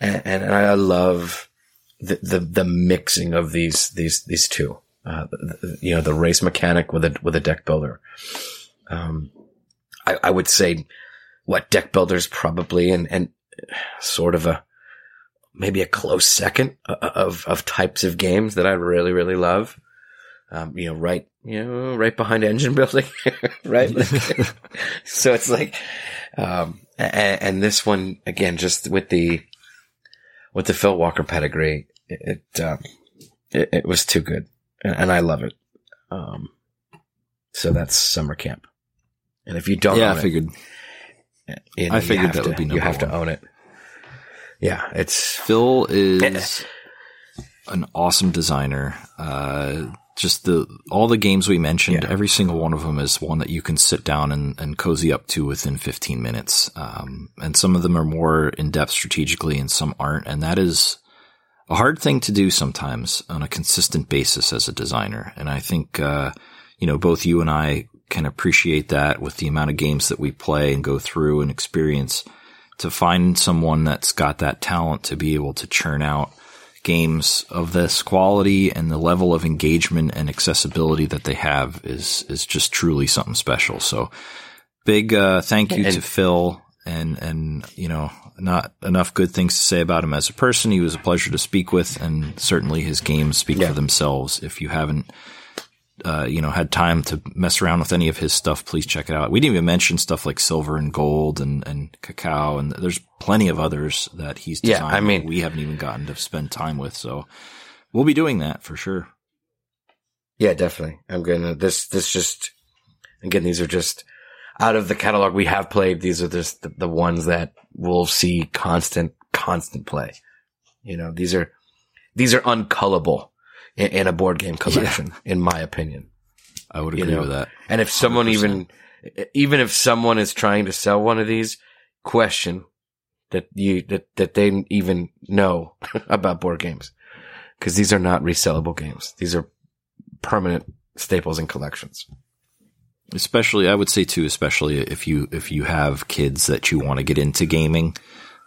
And, and I love the, the, the mixing of these, these, these two. Uh, the- the- you know, the race mechanic with a, with a deck builder. Um, I, I would say what deck builders probably and, and sort of a, maybe a close second of, of types of games that I really, really love. Um, you know, right, you know, right behind engine building, right? So it's like, um, and, and this one again, just with the, with the Phil Walker pedigree, it, it, um, it, it was too good and, and I love it. Um, so that's summer camp. And if you don't, yeah, I it, figured you know, I figured that to- would be You have to own it. Yeah, it's Phil is an awesome designer. Uh, just the all the games we mentioned, Yeah. every single one of them is one that you can sit down and, and cozy up to within 15 minutes. Um, and some of them are more in depth strategically, and some aren't. And that is a hard thing to do sometimes on a consistent basis as a designer. And I think uh, you know both you and I can appreciate that with the amount of games that we play and go through and experience to find someone that's got that talent to be able to churn out games of this quality and the level of engagement and accessibility that they have is is just truly something special. So big uh, thank you to Phil and and you know not enough good things to say about him as a person. He was a pleasure to speak with, and certainly his games speak Yeah. for themselves. If you haven't uh, you know, had time to mess around with any of his stuff, please check it out. We didn't even mention stuff like silver and gold and, and cacao, and there's plenty of others that he's Yeah. I mean- that we haven't even gotten to spend time with. So we'll be doing that for sure. Yeah, definitely. I'm gonna this this just again these are just out of the catalog we have played. These are just the, the ones that we'll see constant constant play. You know, these are these are uncullable in, in a board game collection, in my opinion. I would You agree know, with that. And if someone 100%. even even if someone is trying to sell one of these, question that you that that they even know about board games because these are not resellable games. These are permanent staples in collections. especially I would say too, especially if you if you have kids that you want to get into gaming.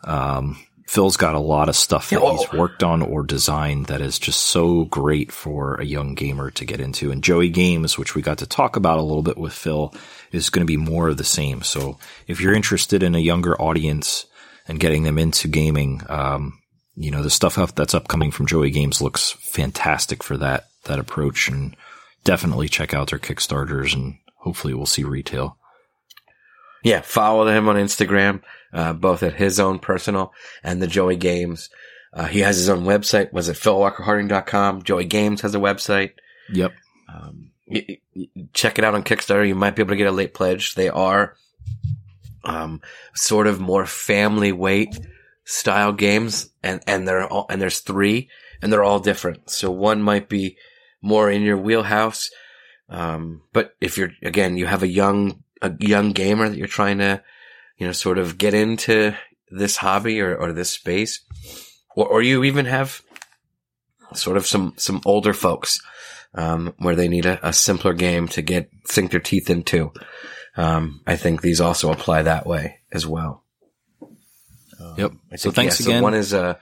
Um, Phil's got a lot of stuff that Yeah, he's worked on or designed that is just so great for a young gamer to get into. And Joey Games, which we got to talk about a little bit with Phil, is going to be more of the same. So if you're interested in a younger audience and getting them into gaming, um, you know, the stuff that's upcoming from Joey Games looks fantastic for that that approach, and definitely check out their Kickstarters, and hopefully we'll see retail. Yeah, follow him on Instagram, uh, both at his own personal and the Joey Games. Uh, he has his own website. Was it philwalkerharding.com? Joey Games has a website. Yep. Um, y- y- check it out on Kickstarter. You might be able to get a late pledge. They are, um, sort of more family weight style games and, and they're all, and there's three and they're all different. So one might be more in your wheelhouse. Um, but if you're, again, you have a young, a young gamer that you're trying to, you know, sort of get into this hobby or, or this space, or, or you even have sort of some, some older folks, um, where they need a, a, simpler game to get, sink their teeth into. Um, I think these also apply that way as well. Um, yep. Think, so thanks yeah, again. So one is a,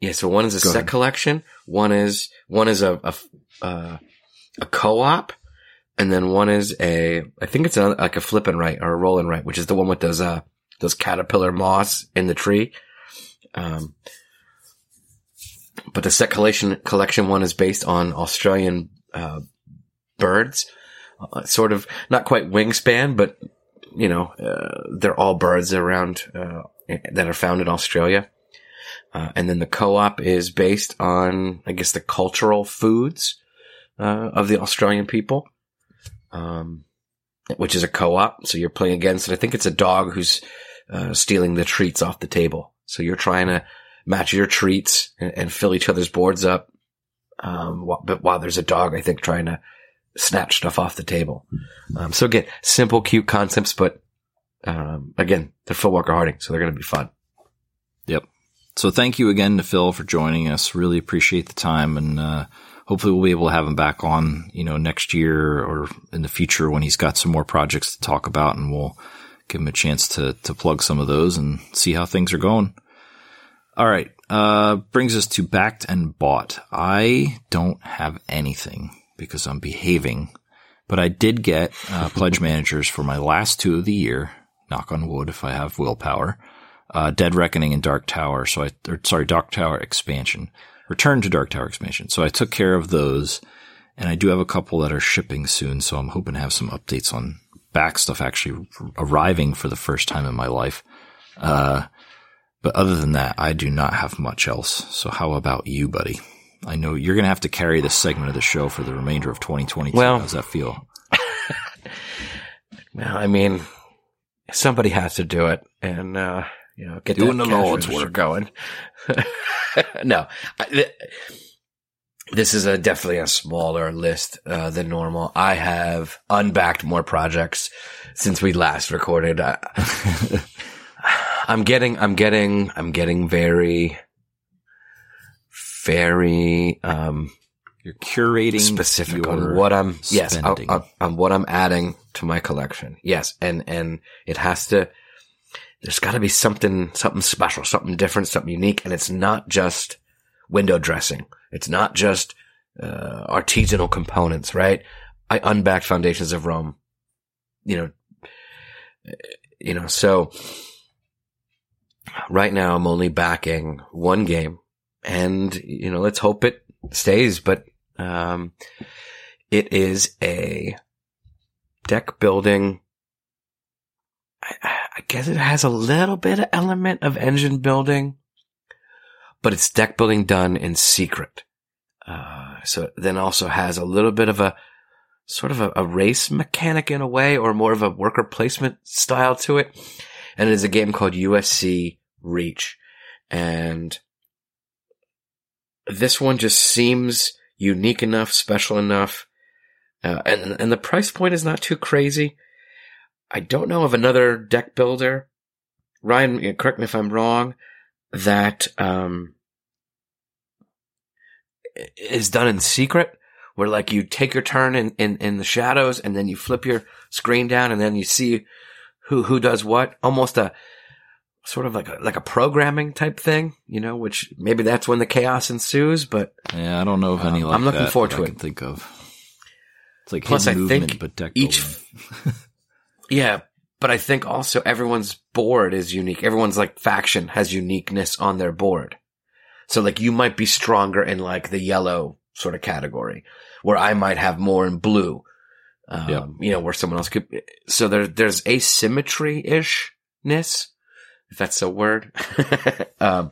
yeah, so one is a Go set ahead. collection. One is, one is a, a, uh, a co-op. And then one is a, I think it's a, like a flip and right or a roll and right, which is the one with those, uh, those caterpillar moths in the tree. Um, but the set collection collection one is based on Australian uh, birds, uh, sort of not quite wingspan, but you know uh, they're all birds around uh, that are found in Australia. Uh, and then the co-op is based on, I guess, the cultural foods uh, of the Australian people, um, which is a co-op. So you're playing against, and I think it's a dog who's stealing the treats off the table. So you're trying to match your treats and, and fill each other's boards up. Um, but while there's a dog, I think trying to snatch stuff off the table. Um, so again, simple, cute concepts, but, um, again, they're Phil Walker Harding, so they're going to be fun. Yep. So thank you again to Phil for joining us. Really appreciate the time and, uh, hopefully we'll be able to have him back on, you know, next year or in the future when he's got some more projects to talk about and we'll give him a chance to, to plug some of those and see how things are going. All right. Uh, brings us to backed and bought. I don't have anything because I'm behaving, but I did get uh, pledge managers for my last two of the year. Knock on wood if I have willpower. Uh, Dead Reckoning and Dark Tower. So I, or, sorry, Dark Tower expansion. Return to Dark Tower expansion. So I took care of those, and I do have a couple that are shipping soon. So I'm hoping to have some updates on back stuff actually arriving for the first time in my life. Uh, but other than that, I do not have much else. So how about you, buddy? I know you're going to have to carry this segment of the show for the remainder of 2022. Well, how does that feel? well, I mean, somebody has to do it, and uh, you know, get doing the Lord's work going. no, I, th- this is a definitely a smaller list uh, than normal. I have unbacked more projects since we last recorded. I'm getting, I'm getting, I'm getting very, very, um, you're curating specific on what I'm, yes, I, I, on what I'm adding to my collection. Yes. And, and it has to, there's got to be something, something special, something different, something unique. And it's not just window dressing. It's not just, uh, artisanal components, right? I unbacked Foundations of Rome, you know, you know, so right now I'm only backing one game and, you know, let's hope it stays, but, um, it is a deck building. I, I guess it has a little bit of element of engine building, but it's deck building done in secret. Uh, so then also has a little bit of a sort of a, a race mechanic in a way, or more of a worker placement style to it and it is a game called USC Reach. And this one just seems unique enough, special enough, uh, and and the price point is not too crazy. I don't know of another deck builder, Ryan. Correct me if I'm wrong. That um, is done in secret, where like you take your turn in, in in the shadows, and then you flip your screen down, and then you see who who does what. Almost a sort of like a, like a programming type thing, you know, which maybe that's when the chaos ensues. But yeah, I don't know of any. Um, like I'm looking forward to I it. think of. It's like plus I movement, think but deck each. yeah, but I think also everyone's board is unique. Everyone's like faction has uniqueness on their board. So like you might be stronger in like the yellow sort of category, where I might have more in blue. Um, yep. you know, where someone else could. So there, there's asymmetry ishness if that's a word. um,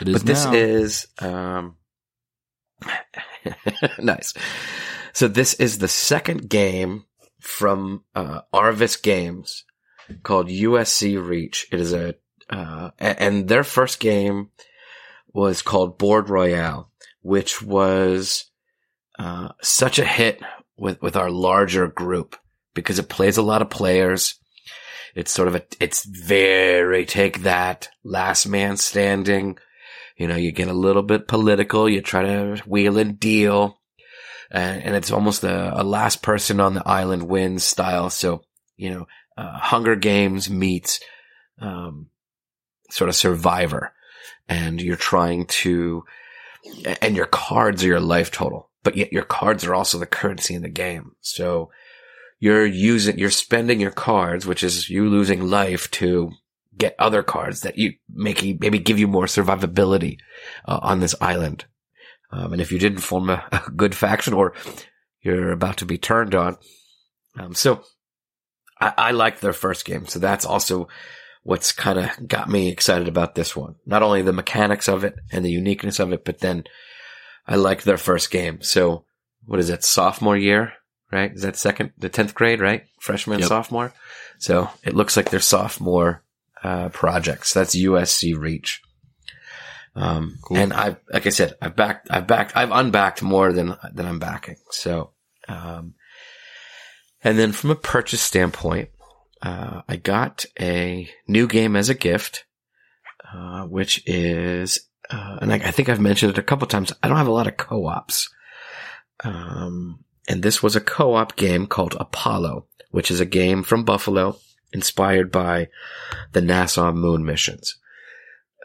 it is but this now. is um, nice. So this is the second game from uh, Arvis Games called USC Reach. It is a uh, and their first game was called Board Royale, which was uh, such a hit with with our larger group because it plays a lot of players. It's sort of a, it's very take that last man standing. You know, you get a little bit political. You try to wheel and deal. And, and it's almost a, a, last person on the island wins style. So, you know, uh, Hunger Games meets, um, sort of survivor and you're trying to, and your cards are your life total, but yet your cards are also the currency in the game. So you're using, you're spending your cards, which is you losing life to get other cards that you make maybe give you more survivability uh, on this island. Um, and if you didn't form a, a, good faction or you're about to be turned on, um, so I, I like their first game. So that's also what's kind of got me excited about this one. Not only the mechanics of it and the uniqueness of it, but then I like their first game. So what is that? Sophomore year, right? Is that second, the 10th grade, right? Freshman, yep. sophomore. So it looks like their sophomore, uh, projects. That's USC Reach. Um, cool. and I, like I said, I've backed, I've backed, I've unbacked more than, than I'm backing. So, um, and then from a purchase standpoint, uh, I got a new game as a gift, uh, which is, uh, and I, I, think I've mentioned it a couple times. I don't have a lot of co-ops. Um, and this was a co-op game called Apollo, which is a game from Buffalo inspired by the NASA moon missions.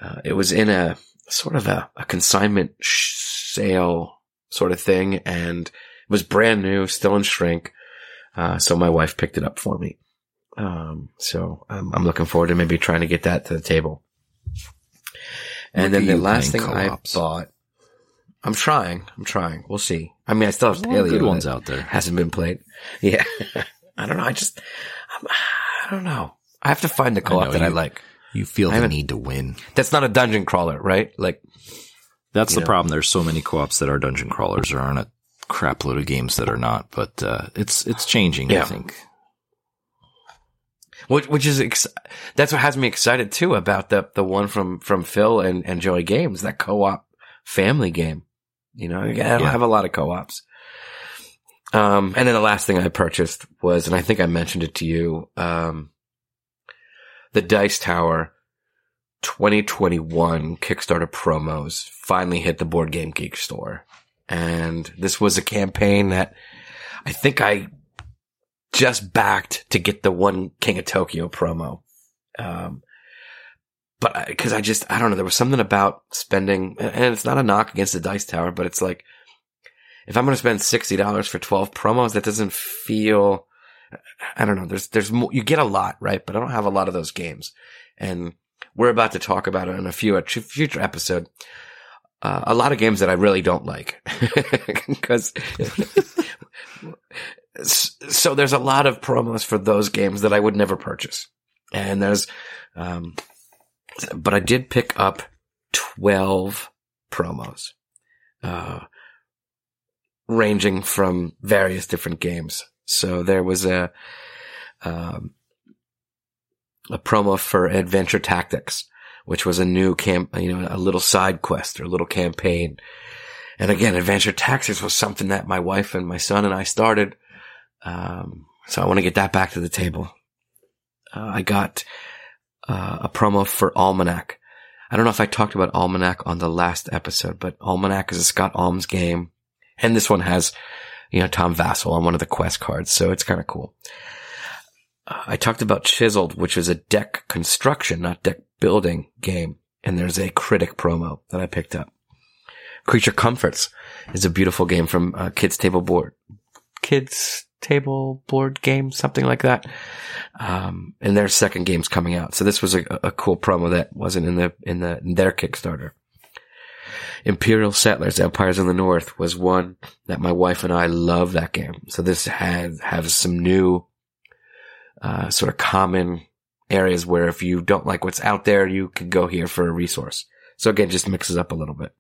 Uh, it was in a sort of a, a consignment sale sort of thing and it was brand new, still in shrink. Uh, so my wife picked it up for me. Um, so I'm, I'm, looking forward to maybe trying to get that to the table. And then the last thing co-ops? I bought, I'm trying, I'm trying. We'll see. I mean, I still have Paleo. Good ones out there. Hasn't been played. Yeah. I don't know. I just, I'm, I do not know. I have to find the co-op that you, I like. You feel the need to win. That's not a dungeon crawler, right? Like, that's the know. problem. There's so many co-ops that are dungeon crawlers. There aren't a crap load of games that are not, but, uh, it's, it's changing, yeah. I think which which is ex- that's what has me excited too about the the one from from Phil and and Joey Games that co-op family game. You know, I don't yeah. have a lot of co-ops. Um, and then the last thing I purchased was, and I think I mentioned it to you, um, the Dice Tower 2021 Kickstarter promos finally hit the Board Game Geek store. And this was a campaign that I think I just backed to get the one King of Tokyo promo. Um, but because I, I, just, I don't know, there was something about spending, and it's not a knock against the Dice Tower, but it's like, if I'm going to spend $60 for 12 promos, that doesn't feel, I don't know, there's, there's more, you get a lot, right? But I don't have a lot of those games. And we're about to talk about it in a few, a future episode. Uh, a lot of games that I really don't like because so there's a lot of promos for those games that I would never purchase. And there's, um, but I did pick up 12 promos, uh, ranging from various different games. So there was a, um, a promo for Adventure Tactics, which was a new camp, you know, a little side quest or a little campaign. And again, Adventure Tactics was something that my wife and my son and I started um, so I want to get that back to the table. Uh, I got uh, a promo for Almanac. I don't know if I talked about Almanac on the last episode, but Almanac is a Scott Almes game. And this one has, you know, Tom Vasel on one of the quest cards. So it's kind of cool. Uh, I talked about Chiseled, which is a deck construction, not deck building game. And there's a critic promo that I picked up. Creature Comforts is a beautiful game from uh, Kids Table Board. Kids table board game, something like that. Um, and their second game's coming out. So this was a, a cool promo that wasn't in the, in the, in their Kickstarter. Imperial Settlers, Empires in the North was one that my wife and I love that game. So this had, has some new, uh, sort of common areas where if you don't like what's out there, you can go here for a resource. So again, just mixes up a little bit.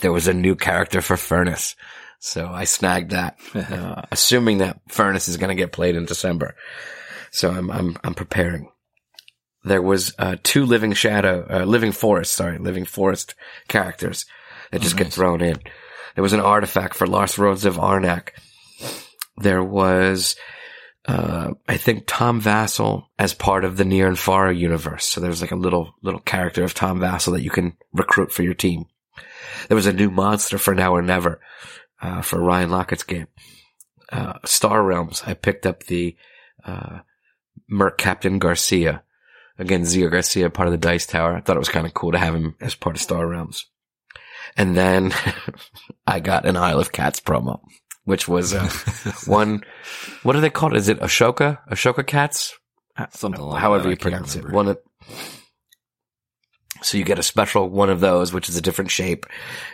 There was a new character for Furnace. So I snagged that, uh, assuming that Furnace is going to get played in December. So I'm, I'm, I'm preparing. There was, uh, two living shadow, uh, living forest, sorry, living forest characters that just oh, nice. get thrown in. There was an artifact for Lost Ruins of Arnak. There was, uh, I think Tom Vasel as part of the Near and Far universe. So there's like a little little character of Tom Vasel that you can recruit for your team. There was a new monster for Now or Never uh, for Ryan Laukat's game. Uh, Star Realms. I picked up the uh, Merc Captain Garcia. Again, Zee Garcia, part of the Dice Tower. I thought it was kind of cool to have him as part of Star Realms. And then I got an Isle of Cats promo which was uh, one. What are they called? Is it Ashoka? Ashoka cats? Something like However that. you pronounce it. One. Of, so you get a special one of those, which is a different shape,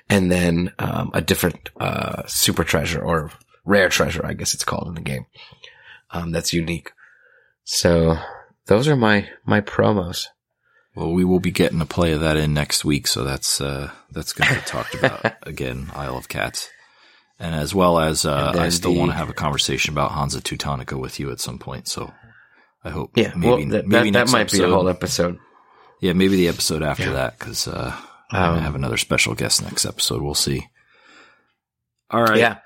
and then um, a different uh, super treasure or rare treasure, I guess it's called in the game. Um, that's unique. So those are my my promos. Well, we will be getting a play of that in next week, so that's uh, that's going to be talked about again. Isle of Cats, and as well as uh, I still the- want to have a conversation about Hansa Teutonica with you at some point. So I hope, Yeah, maybe well, that, maybe that, that might be a whole episode. Yeah, maybe the episode after Yeah. that because uh, I Um, might have another special guest next episode. We'll see. All right. Yeah,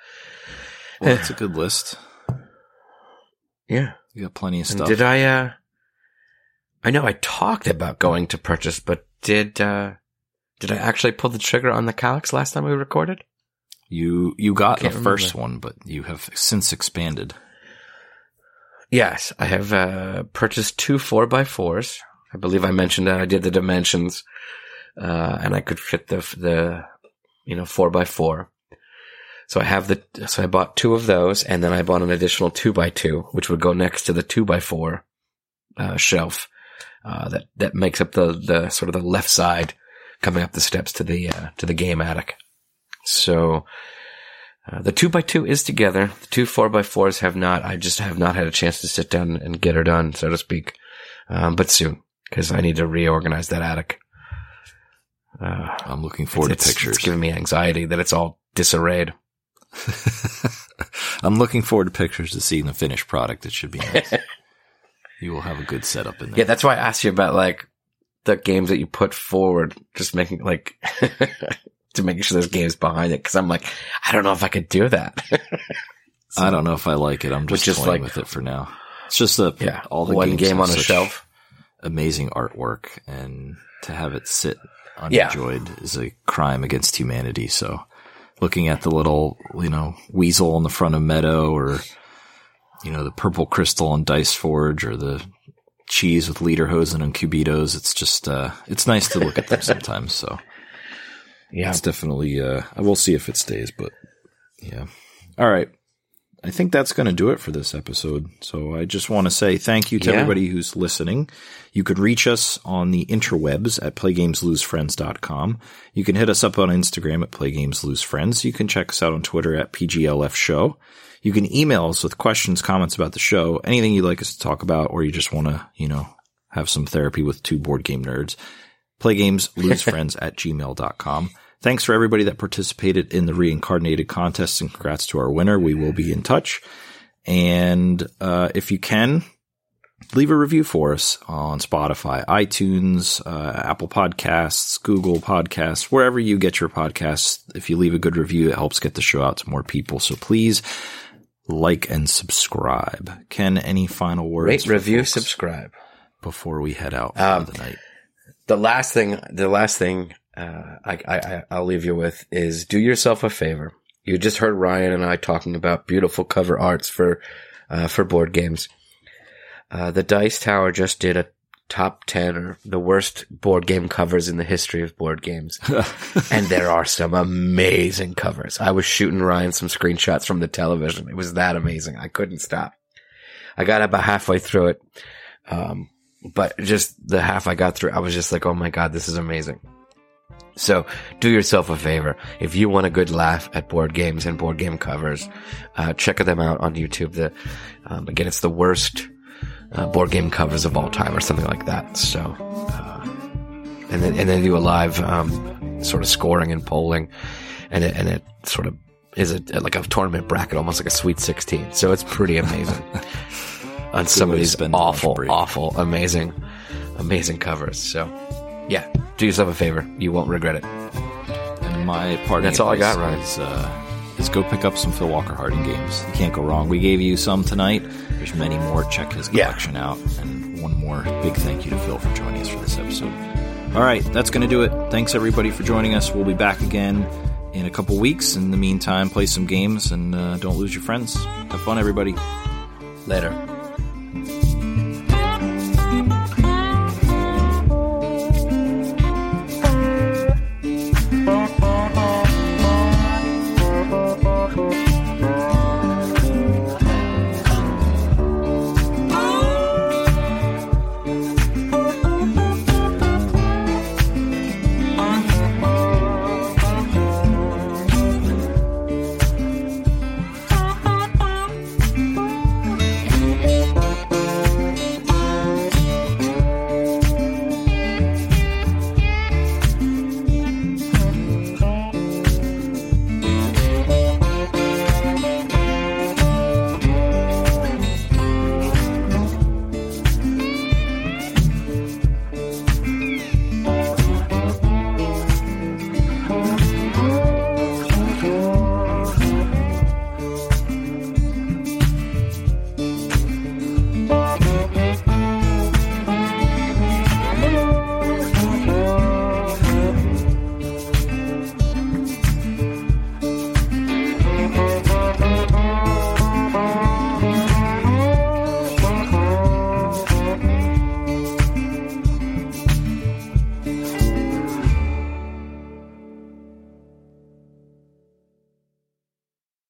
Well, that's a good list. yeah. You got plenty of And stuff. did I? uh I know I talked about going to purchase, but did uh did I actually pull the trigger on the Kallax last time we recorded? you you got the Can't first one, but you have since expanded. Yes, I have uh purchased two four by fours. I believe I mentioned that I did the dimensions, uh, and I could fit the the you know four by four. So I have the so I bought two of those, and then I bought an additional two by two, which would go next to the two by four uh, shelf uh, that that makes up the the sort of the left side coming up the steps to the uh, to the game attic. So uh, the two by two is together. The two four by fours have not. I just have not had a chance to sit down and get her done, so to speak. Um, but soon, because I need to reorganize that attic. Uh, I'm looking forward it's, to pictures. It's giving me anxiety that it's all disarrayed. I'm looking forward to pictures to seeing the finished product. It should be nice. you will have a good setup in there. Yeah, that's why I asked you about like the games that you put forward, just making like to making sure there's games behind it. Cause I'm like, I don't know if I could do that. I don't know if I like it. I'm just, is toying like- with it for now. It's just a yeah, all the one game on a shelf. Amazing artwork, and to have it sit Yeah. unenjoyed is a crime against humanity. So, looking at the little you know weasel on the front of Meadow, or you know the purple crystal on Dice Forge, or the cheese with Lederhosen and Cubitos, it's just uh, it's nice to look at them sometimes. So. Yeah, It's definitely, uh, I will see if it stays, but yeah. All right. I think that's going to do it for this episode. So I just want to say thank you to Yeah. everybody who's listening. You could reach us on the interwebs at playgameslosefriends.com. You can hit us up on Instagram at playgameslosefriends. You can check us out on Twitter at PGLF show. You can email us with questions, comments about the show, anything you'd like us to talk about, or you just want to, you know, have some therapy with two board game nerds playgameslosefriends at gmail.com. Thanks for everybody that participated in the reincarnated contest and congrats to our winner. We will be in touch. And, uh, if you can, leave a review for us on Spotify, iTunes, uh, Apple Podcasts, Google Podcasts, wherever you get your podcasts. If you leave a good review, it helps get the show out to more people. So please like and subscribe. Ken, any final words? rate, review, subscribe. before we head out Um, for the night. The last thing, the last thing uh, I, I, I- I'll leave you with is do yourself a favor. You just heard Ryan and I talking about beautiful cover arts for uh, for board games. Uh, the Dice Tower just did a top ten or the worst board game covers in the history of board games, and there are some amazing covers. I was shooting Ryan some screenshots from the television. It was that amazing. I couldn't stop. I got about halfway through it. Um, but just the half I got through, I was just like, oh my God, this is amazing. So do yourself a favor. If you want a good laugh at board games and board game covers, uh, check them out on YouTube. The, um, again, it's the worst uh, board game covers of all time or something like that. So, uh, and then, and then do a live, um, sort of scoring and polling and it, and it sort of is a, like a tournament bracket, almost like a sweet 16. So it's pretty amazing on some of these awful, awful, amazing, amazing covers. So yeah, do yourself a favor. You won't regret it. And my parting That's all I got, Ryan. Is, uh, is go pick up some Phil Walker Harding games. You can't go wrong. We gave you some tonight. There's many more. Check his Yeah. collection out. And one more big thank you to Phil for joining us for this episode. All right, that's going to do it. Thanks everybody for joining us. We'll be back again in a couple weeks. In the meantime, play some games and uh, don't lose your friends. Have fun, everybody. Later.